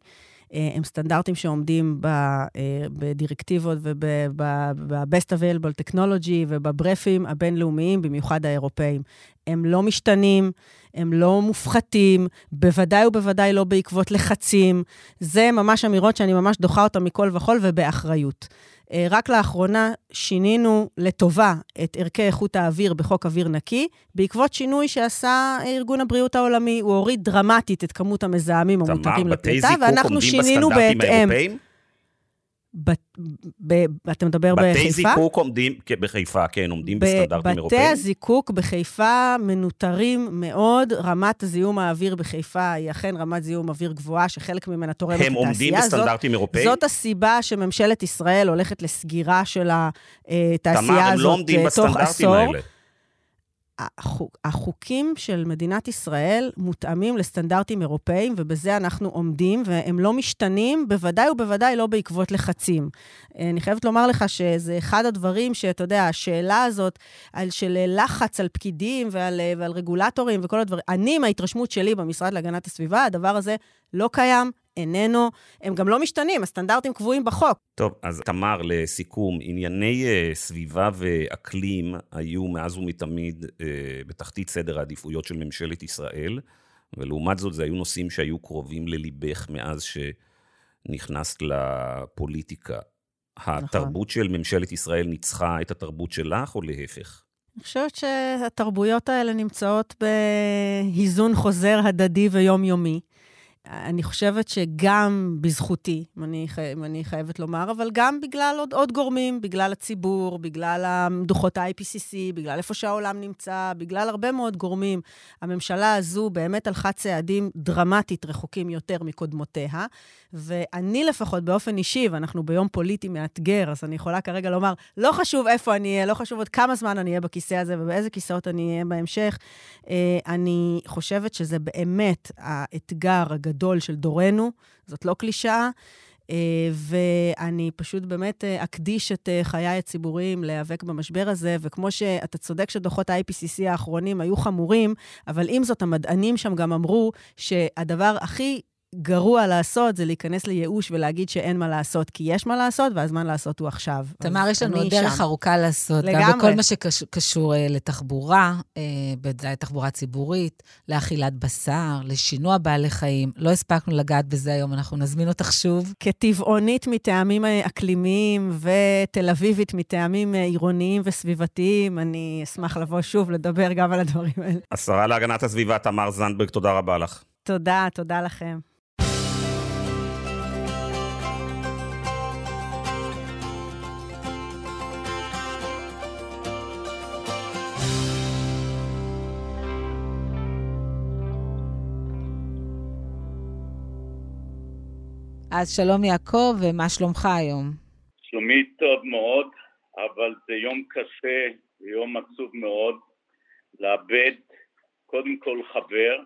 הם סטנדרטים שעומדים אה, בדירקטיבות וב-best available technology ובברפים הבינלאומיים, במיוחד האירופאים. הם לא משתנים, הם לא מופחתים, בוודאי ובוודאי לא בעקבות לחצים. זה ממש אמירות שאני ממש דוחה אותן מכל וכול ובאחריות. אה, רק לאחרונה שינינו לטובה את ערכי איכות האוויר בחוק אוויר נקי, בעקבות שינוי שעשה ארגון הבריאות העולמי. הוא הוריד דרמטית את כמות המזהמים המותרים לפליטה, ואנחנו שינינו בהתאם. ב, אתה מדבר בתי בחיפה? בתי זיקוק עומדים, בחיפה, כן, עומדים בסטנדרטים אירופאיים. בתי הזיקוק בחיפה מנוטרים מאוד. רמת זיהום האוויר בחיפה היא אכן רמת זיהום אוויר גבוהה, שחלק ממנה תורמת לתעשייה. הם עומדים בסטנדרטים אירופאיים? זאת הסיבה שממשלת ישראל הולכת לסגירה של התעשייה הזאת תמר, הם לא עומדים בסטנדרטים האלה. החוקים של מדינת ישראל מותאמים לסטנדרטים אירופאיים, ובזה אנחנו עומדים, והם לא משתנים, בוודאי ובוודאי לא בעקבות לחצים. אני חייבת לומר לך שזה אחד הדברים שאתה יודע, השאלה הזאת על של לחץ על פקידים ועל, ועל רגולטורים וכל הדברים, אני, עם ההתרשמות שלי במשרד להגנת הסביבה, הדבר הזה לא קיים, איננו, הם גם לא משתנים, הסטנדרטים קבועים בחוק. טוב, אז תמר, לסיכום, ענייני uh, סביבה ואקלים היו מאז ומתמיד uh, בתחתית סדר העדיפויות של ממשלת ישראל, ולעומת זאת, זה היו נושאים שהיו קרובים לליבך מאז שנכנסת לפוליטיקה. נכון. התרבות של ממשלת ישראל ניצחה את התרבות שלך, או להפך? אני חושבת שהתרבויות האלה נמצאות בהיזון חוזר הדדי ויומיומי. אני חושבת שגם בזכותי, אם אני, אם אני חייבת לומר, אבל גם בגלל עוד, עוד גורמים, בגלל הציבור, בגלל דוחות ה-IPCC, בגלל איפה שהעולם נמצא, בגלל הרבה מאוד גורמים. הממשלה הזו באמת הלכה צעדים דרמטית רחוקים יותר מקודמותיה, ואני לפחות באופן אישי, ואנחנו ביום פוליטי מאתגר, אז אני יכולה כרגע לומר, לא חשוב איפה אני אהיה, לא חשוב עוד כמה זמן אני אהיה בכיסא הזה ובאיזה כיסאות אני אהיה בהמשך, אה, אני חושבת שזה באמת האתגר הגדול של דורנו, זאת לא קלישאה. ואני פשוט באמת אקדיש את חיי הציבוריים להיאבק במשבר הזה, וכמו שאתה צודק שדוחות ה-IPCC האחרונים היו חמורים, אבל עם זאת, המדענים שם גם אמרו שהדבר הכי גרוע לעשות זה להיכנס לייאוש ולהגיד שאין מה לעשות, כי יש מה לעשות, והזמן לעשות הוא עכשיו. תמר, יש לנו עוד דרך ארוכה לעשות. לגמרי. גם בכל מה שקשור uh, לתחבורה, uh, בוודאי תחבורה ציבורית, לאכילת בשר, לשינוע בעלי חיים. לא הספקנו לגעת בזה היום, אנחנו נזמין אותך שוב. כטבעונית מטעמים אה, אקלימיים ותל אביבית מטעמים עירוניים וסביבתיים, אני אשמח לבוא שוב לדבר גם על הדברים האלה. השרה להגנת הסביבה, תמר זנדברג, תודה רבה לך. תודה, תודה לכם. אז שלום יעקב, ומה שלומך היום? שלומי טוב מאוד, אבל זה יום קשה, יום עצוב מאוד, לאבד קודם כל חבר,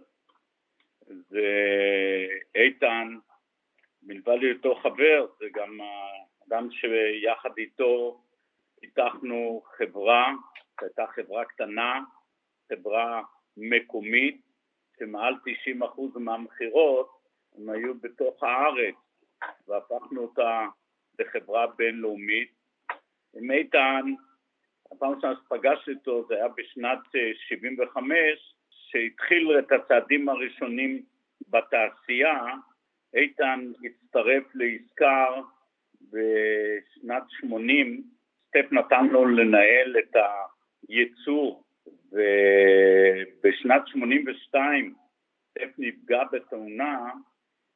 זה איתן, מלבד היותו חבר, זה גם האדם שיחד איתו פיתחנו חברה, שהייתה חברה קטנה, חברה מקומית, שמעל 90% מהמכירות הם היו בתוך הארץ, והפכנו אותה לחברה בינלאומית. עם איתן, הפעם ראשונה שפגשתי אותו זה היה בשנת 75, אה, שהתחיל את הצעדים הראשונים בתעשייה, איתן הצטרף לעסקר בשנת 80, סטפ נתן לו לנהל את הייצור ובשנת 82 סטפ נפגע בתאונה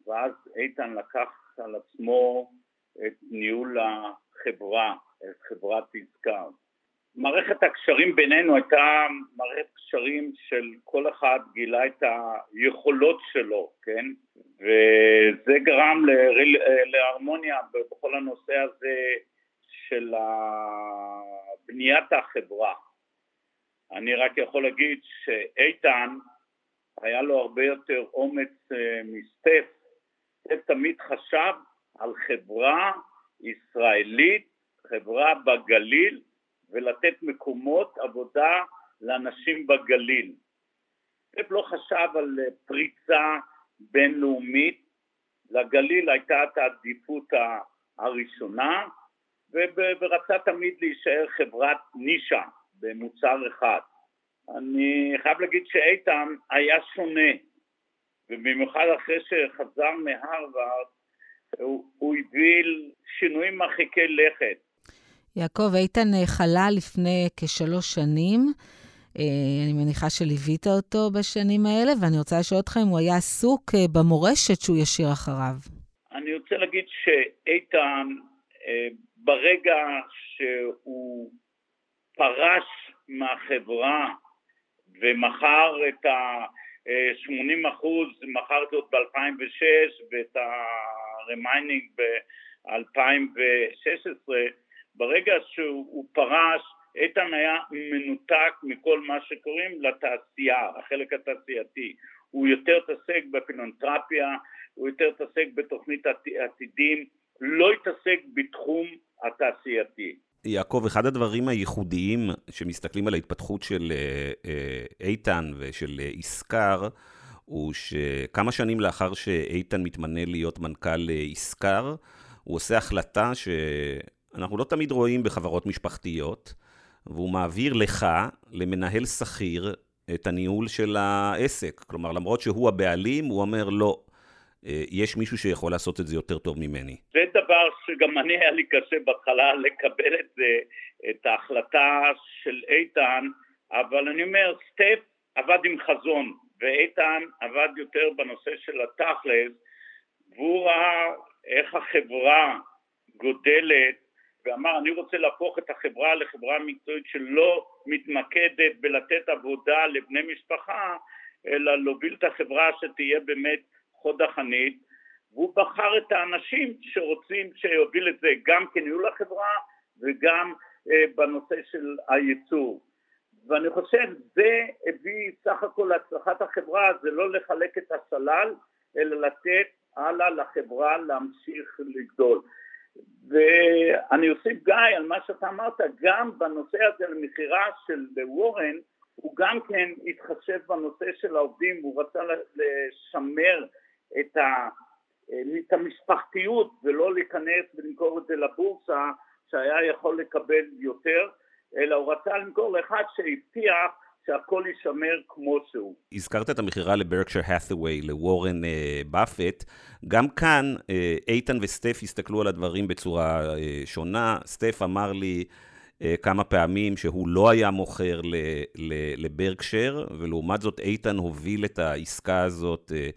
ואז איתן לקח על עצמו את ניהול החברה, את חברת יזכר. מערכת הקשרים בינינו הייתה מערכת קשרים של כל אחד גילה את היכולות שלו, כן? וזה גרם להרמוניה בכל הנושא הזה של בניית החברה. אני רק יכול להגיד שאיתן היה לו הרבה יותר אומץ אה, מסטף הוא תמיד חשב על חברה ישראלית, חברה בגליל, ולתת מקומות עבודה לאנשים בגליל. סטפ לא חשב על פריצה בינלאומית, לגליל הייתה את העדיפות הראשונה, ורצה תמיד להישאר חברת נישה במוצר אחד. אני חייב להגיד שאיתן היה שונה, ובמיוחד אחרי שחזר מהרווארד, הוא, הוא הביא שינויים מרחיקי לכת. יעקב, איתן אה, חלה לפני כשלוש שנים. אה, אני מניחה שליווית אותו בשנים האלה, ואני רוצה לשאול אותך אם הוא היה עסוק אה, במורשת שהוא ישאיר אחריו. אני רוצה להגיד שאיתן, ברגע שהוא פרש מהחברה ומכר את ה... 80 אחוז, מכרתי עוד ב-2006 ואת ה remaining ב-2016, ברגע שהוא פרש, איתן היה מנותק מכל מה שקוראים לתעשייה, החלק התעשייתי. הוא יותר התעסק בפילנטרפיה, הוא יותר התעסק בתוכנית עתידים, לא התעסק בתחום התעשייתי. יעקב, אחד הדברים הייחודיים שמסתכלים על ההתפתחות של אה, אה, איתן ושל ישקר, אה, הוא שכמה שנים לאחר שאיתן מתמנה להיות מנכ"ל ישקר, הוא עושה החלטה שאנחנו לא תמיד רואים בחברות משפחתיות, והוא מעביר לך, למנהל שכיר, את הניהול של העסק. כלומר, למרות שהוא הבעלים, הוא אומר, לא, יש מישהו שיכול לעשות את זה יותר טוב ממני. זה דבר שגם אני היה לי קשה בהתחלה לקבל את זה, את ההחלטה של איתן, אבל אני אומר, סטף עבד עם חזון, ואיתן עבד יותר בנושא של התכלס, והוא ראה איך החברה גודלת, ואמר, אני רוצה להפוך את החברה לחברה מקצועית שלא מתמקדת בלתת עבודה לבני משפחה, אלא להוביל את החברה שתהיה באמת חוד החנית, והוא בחר את האנשים שרוצים שיוביל את זה גם כניהול החברה וגם אה, בנושא של הייצור. ואני חושב זה הביא סך הכל להצלחת החברה, זה לא לחלק את השלל, אלא לתת הלאה לחברה להמשיך לגדול. ואני אוסיף גיא על מה שאתה אמרת, גם בנושא הזה למכירה של וורן, הוא גם כן התחשב בנושא של העובדים, הוא רצה לשמר את, ה, את המשפחתיות ולא להיכנס ולמכור את זה לבורסה שהיה יכול לקבל יותר, אלא הוא רצה למכור לאחד שהבטיח שהכל יישמר כמו שהוא. הזכרת את המכירה לברקשר האת'ווי, לוורן אה, באפט. גם כאן אה, איתן וסטף הסתכלו על הדברים בצורה אה, שונה. סטף אמר לי אה, כמה פעמים שהוא לא היה מוכר ל, ל, לברקשר, ולעומת זאת איתן הוביל את העסקה הזאת אה, אה,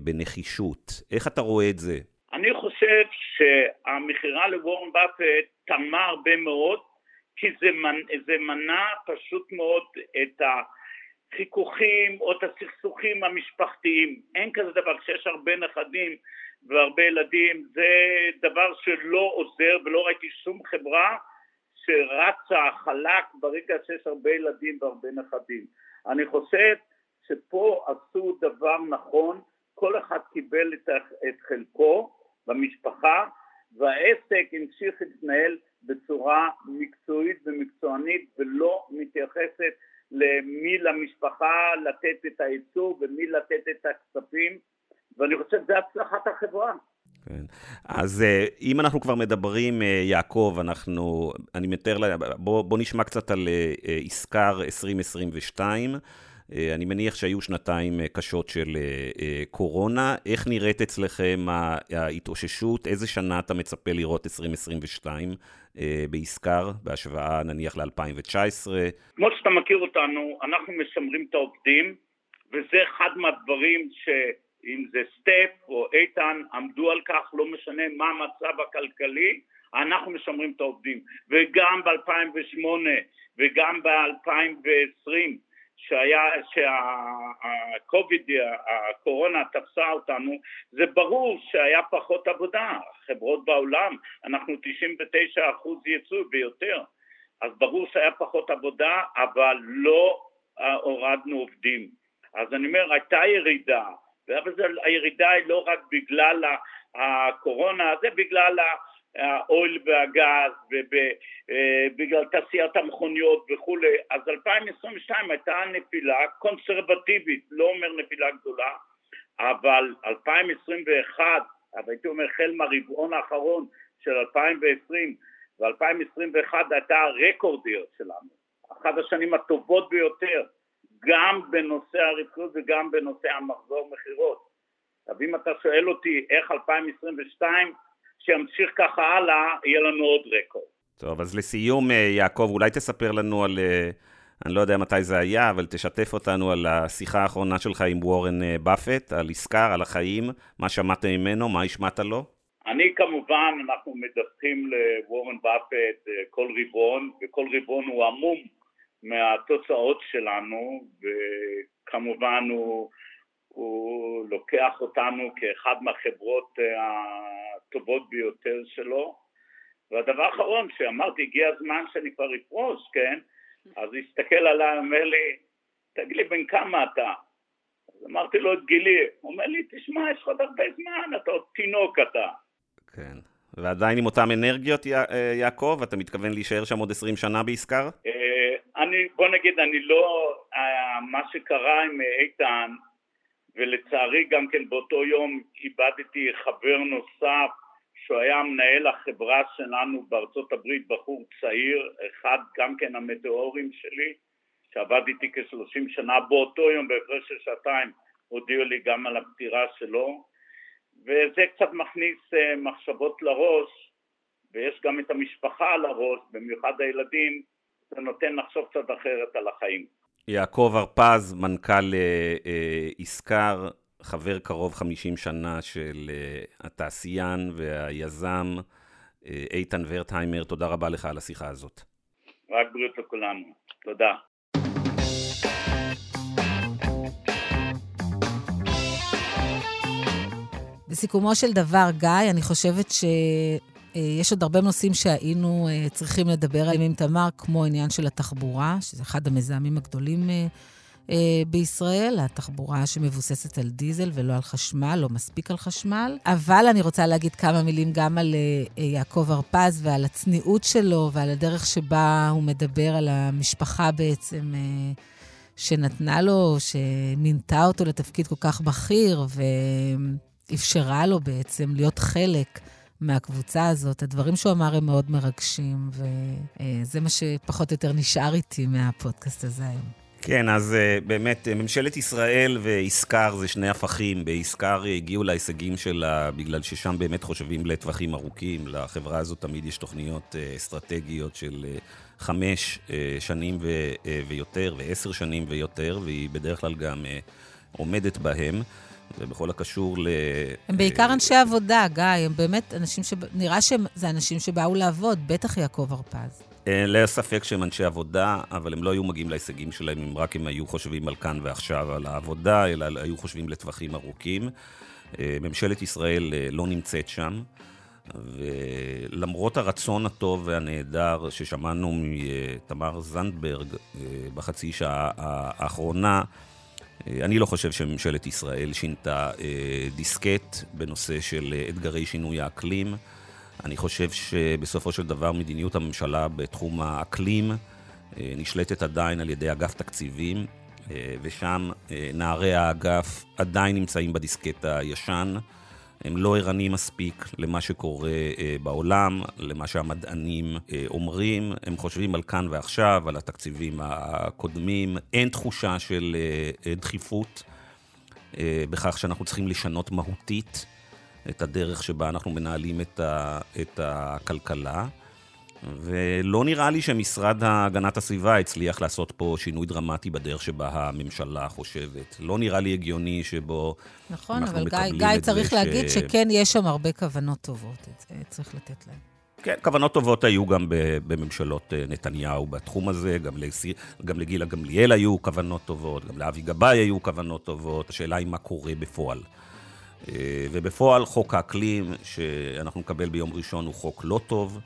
בנחישות. איך אתה רואה את זה? אני חושב שהמכירה לוורן באפט תרמה הרבה מאוד. כי זה, מנ, זה מנע פשוט מאוד את החיכוכים או את הסכסוכים המשפחתיים. אין כזה דבר, כשיש הרבה נכדים והרבה ילדים, זה דבר שלא עוזר ולא ראיתי שום חברה שרצה חלק ברגע שיש הרבה ילדים והרבה נכדים. אני חושב שפה עשו דבר נכון, כל אחד קיבל את, את חלקו במשפחה והעסק המשיך להתנהל בצורה מקצועית ומקצוענית ולא מתייחסת למי למשפחה לתת את הייצור ומי לתת את הכספים ואני חושב שזה הצלחת החברה. כן. אז אה, אם אנחנו כבר מדברים, אה, יעקב, אנחנו, אני מתאר, בוא, בוא נשמע קצת על עסקר אה, 2022. אה, אני מניח שהיו שנתיים אה, קשות של אה, קורונה. איך נראית אצלכם ההתאוששות? איזה שנה אתה מצפה לראות 2022 בעסקר, בהשוואה נניח ל-2019? כמו שאתה מכיר אותנו, אנחנו משמרים את העובדים, וזה אחד מהדברים שאם זה סטפ או איתן עמדו על כך, לא משנה מה המצב הכלכלי, אנחנו משמרים את העובדים. וגם ב-2008 וגם ב-2020 שהיה, שהקוביד, הקורונה תפסה אותנו, זה ברור שהיה פחות עבודה. חברות בעולם, אנחנו 99% אחוז ייצוא ויותר, אז ברור שהיה פחות עבודה, אבל לא הורדנו עובדים. אז אני אומר, הייתה ירידה, אבל הירידה היא לא רק בגלל הקורונה, זה בגלל האויל והגז ובגלל אה, תעשיית המכוניות וכולי, אז 2022 הייתה נפילה קונסרבטיבית, לא אומר נפילה גדולה, אבל 2021, אבל הייתי אומר החל מהרבעון האחרון של 2020 ו-2021 הייתה הרקורדיות שלנו, אחת השנים הטובות ביותר, גם בנושא הרווחיות וגם בנושא המחזור מכירות. אז אם אתה שואל אותי איך 2022 שימשיך ככה הלאה, יהיה לנו עוד רקורד. טוב, אז לסיום, אה, יעקב, אולי תספר לנו על, אה, אני לא יודע מתי זה היה, אבל תשתף אותנו על השיחה האחרונה שלך עם וורן אה, באפט, על עסקר, על החיים, מה שמעת ממנו, מה השמעת לו? אני כמובן, אנחנו מדווחים לוורן באפט כל רבעון, וכל רבעון הוא עמום מהתוצאות שלנו, וכמובן הוא... הוא לוקח אותנו כאחד מהחברות הטובות ביותר שלו. והדבר האחרון שאמרתי, הגיע הזמן שאני כבר אפרוש, כן? אז הוא הסתכל עליי, אומר לי, תגיד לי, בן כמה אתה? אז אמרתי לו את גילי. הוא אומר לי, תשמע, יש לך עוד הרבה זמן, אתה עוד תינוק אתה. כן. ועדיין עם אותן אנרגיות, אה, יעקב? אתה מתכוון להישאר שם עוד 20 שנה בעסקר? אה, אני, בוא נגיד, אני לא... אה, מה שקרה עם איתן, ולצערי גם כן באותו יום איבדתי חבר נוסף שהוא היה מנהל החברה שלנו בארצות הברית, בחור צעיר, אחד גם כן המטאורים שלי, שעבד איתי כשלושים שנה, באותו יום בהפרש של שעתיים הודיעו לי גם על הפטירה שלו, וזה קצת מכניס uh, מחשבות לראש, ויש גם את המשפחה על הראש, במיוחד הילדים, זה נותן לחשוב קצת אחרת על החיים. יעקב הרפז, מנכ"ל ישקר, אה, חבר קרוב 50 שנה של אה, התעשיין והיזם אה, איתן ורטהיימר, תודה רבה לך על השיחה הזאת. רק בריאות לכולנו. תודה. בסיכומו של דבר, גיא, אני חושבת ש... אה, יש עוד הרבה נושאים שהיינו צריכים לדבר עליהם עם תמר, כמו העניין של התחבורה, שזה אחד המזהמים הגדולים בישראל, התחבורה שמבוססת על דיזל ולא על חשמל, לא מספיק על חשמל. אבל אני רוצה להגיד כמה מילים גם על אה, יעקב הרפז ועל הצניעות שלו ועל הדרך שבה הוא מדבר על המשפחה בעצם. שנתנה לו, שמינתה אותו לתפקיד כל כך בכיר, ואפשרה לו בעצם להיות חלק מהקבוצה הזאת. הדברים שהוא אמר הם מאוד מרגשים, וזה מה שפחות או יותר נשאר איתי מהפודקאסט הזה היום. כן, אז uh, באמת, ממשלת ישראל וישקר זה שני הפכים. בישקר הגיעו להישגים שלה בגלל ששם באמת חושבים לטווחים ארוכים. לחברה הזאת תמיד יש תוכניות uh, אסטרטגיות של חמש שנים ו, ויותר, ועשר שנים ויותר, והיא בדרך כלל גם עומדת בהם. ובכל הקשור ל... הם בעיקר אנשי עבודה, גיא, הם באמת אנשים ש... נראה שזה אנשים שבאו לעבוד, בטח יעקב הרפז. אין לי ספק שהם אנשי עבודה, אבל הם לא היו מגיעים להישגים שלהם אם רק הם היו חושבים על כאן ועכשיו, על העבודה, אלא היו חושבים לטווחים ארוכים. אה, ממשלת ישראל אה, לא נמצאת שם, ולמרות הרצון הטוב והנהדר ששמענו מתמר זנדברג אה, בחצי שעה האחרונה, אני לא חושב שממשלת ישראל שינתה דיסקט בנושא של אתגרי שינוי האקלים. אני חושב שבסופו של דבר מדיניות הממשלה בתחום האקלים אה, נשלטת עדיין על ידי אגף תקציבים, אה, ושם אה, נערי האגף עדיין נמצאים בדיסקט הישן. הם לא ערניים מספיק למה שקורה בעולם, למה שהמדענים אומרים. הם חושבים על כאן ועכשיו, על התקציבים הקודמים. אין תחושה של דחיפות בכך שאנחנו צריכים לשנות מהותית. את הדרך שבה אנחנו מנהלים את, ה, את הכלכלה. ולא נראה לי שמשרד הגנת הסביבה הצליח לעשות פה שינוי דרמטי בדרך שבה הממשלה חושבת. לא נראה לי הגיוני שבו נכון, אנחנו מקבלים את זה. נכון, אבל גיא צריך להגיד ש... שכן, יש שם הרבה כוונות טובות, את זה צריך לתת להם. כן, כוונות טובות היו גם בממשלות אה, נתניהו בתחום הזה, גם, לסי, גם לגילה גמליאל היו כוונות טובות, גם לאבי גבאי היו כוונות טובות, השאלה היא מה קורה בפועל. אה, ובפועל חוק האקלים שאנחנו נקבל ביום ראשון הוא חוק לא טוב.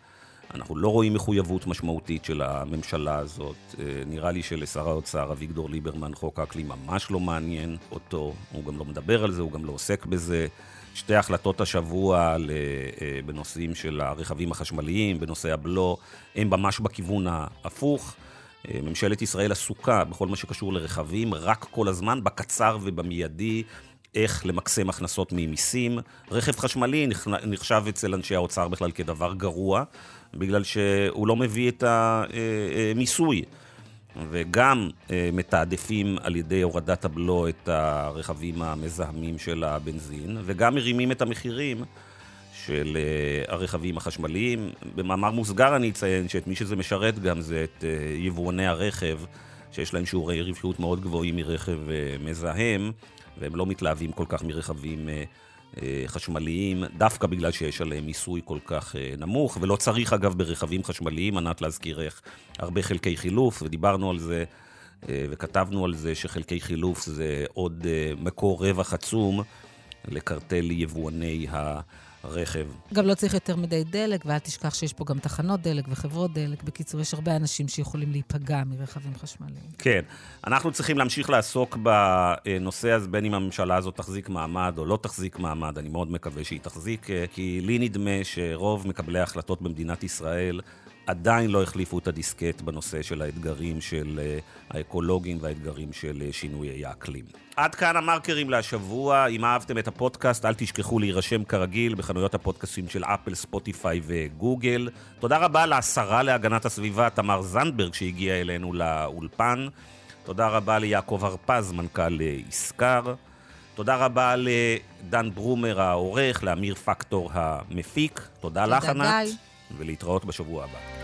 אנחנו לא רואים מחויבות משמעותית של הממשלה הזאת. אה, נראה לי שלשר האוצר אביגדור ליברמן חוק האקלים ממש לא מעניין אותו, הוא גם לא מדבר על זה, הוא גם לא עוסק בזה. שתי החלטות השבוע אה, בנושאים של הרכבים החשמליים, בנושא הבלו, הם ממש בכיוון ההפוך. ממשלת ישראל עסוקה בכל מה שקשור לרכבים, רק כל הזמן, בקצר ובמיידי, איך למקסם הכנסות ממיסים. רכב חשמלי נחשב אצל אנשי האוצר בכלל כדבר גרוע, בגלל שהוא לא מביא את המיסוי. וגם אה, מתעדפים על ידי הורדת הבלו את הרכבים המזהמים של הבנזין, וגם מרימים את המחירים של אה, הרכבים החשמליים. במאמר מוסגר אני אציין שאת מי שזה משרת גם זה את אה, יבואני הרכב, שיש להם שיעורי רווחיות מאוד גבוהים מרכב מזהם. והם לא מתלהבים כל כך מרכבים אה, אה, חשמליים, דווקא בגלל שיש עליהם מיסוי כל כך אה, נמוך, ולא צריך אגב ברכבים חשמליים, ענת להזכיר איך הרבה חלקי חילוף, ודיברנו על זה וכתבנו על זה שחלקי חילוף זה עוד מקור רווח עצום לקרטל יבואני ה... רכב. גם לא צריך יותר מדי דלק, ואל תשכח שיש פה גם תחנות דלק וחברות דלק. בקיצור, יש הרבה אנשים שיכולים להיפגע מרכבים חשמליים. כן. אנחנו צריכים להמשיך לעסוק בנושא הזה, בין אם הממשלה הזאת תחזיק מעמד או לא תחזיק מעמד. אני מאוד מקווה שהיא תחזיק, כי לי נדמה שרוב מקבלי ההחלטות במדינת ישראל עדיין לא החליפו את הדיסקט בנושא של האתגרים של אה, האקולוגים והאתגרים של אה, שינויי האקלים. עד כאן המרקרים להשבוע. אם אהבתם את הפודקאסט, אל תשכחו להירשם כרגיל בחנויות הפודקאסטים של אפל, ספוטיפיי וגוגל. תודה רבה לשרה להגנת הסביבה, תמר זנדברג, שהגיעה אלינו לאולפן. תודה רבה ליעקב הרפז, מנכ"ל ישקר. אה, תודה רבה לדן ברומר העורך, לאמיר פקטור המפיק. תודה, תודה לך, ענת. ולהתראות בשבוע הבא.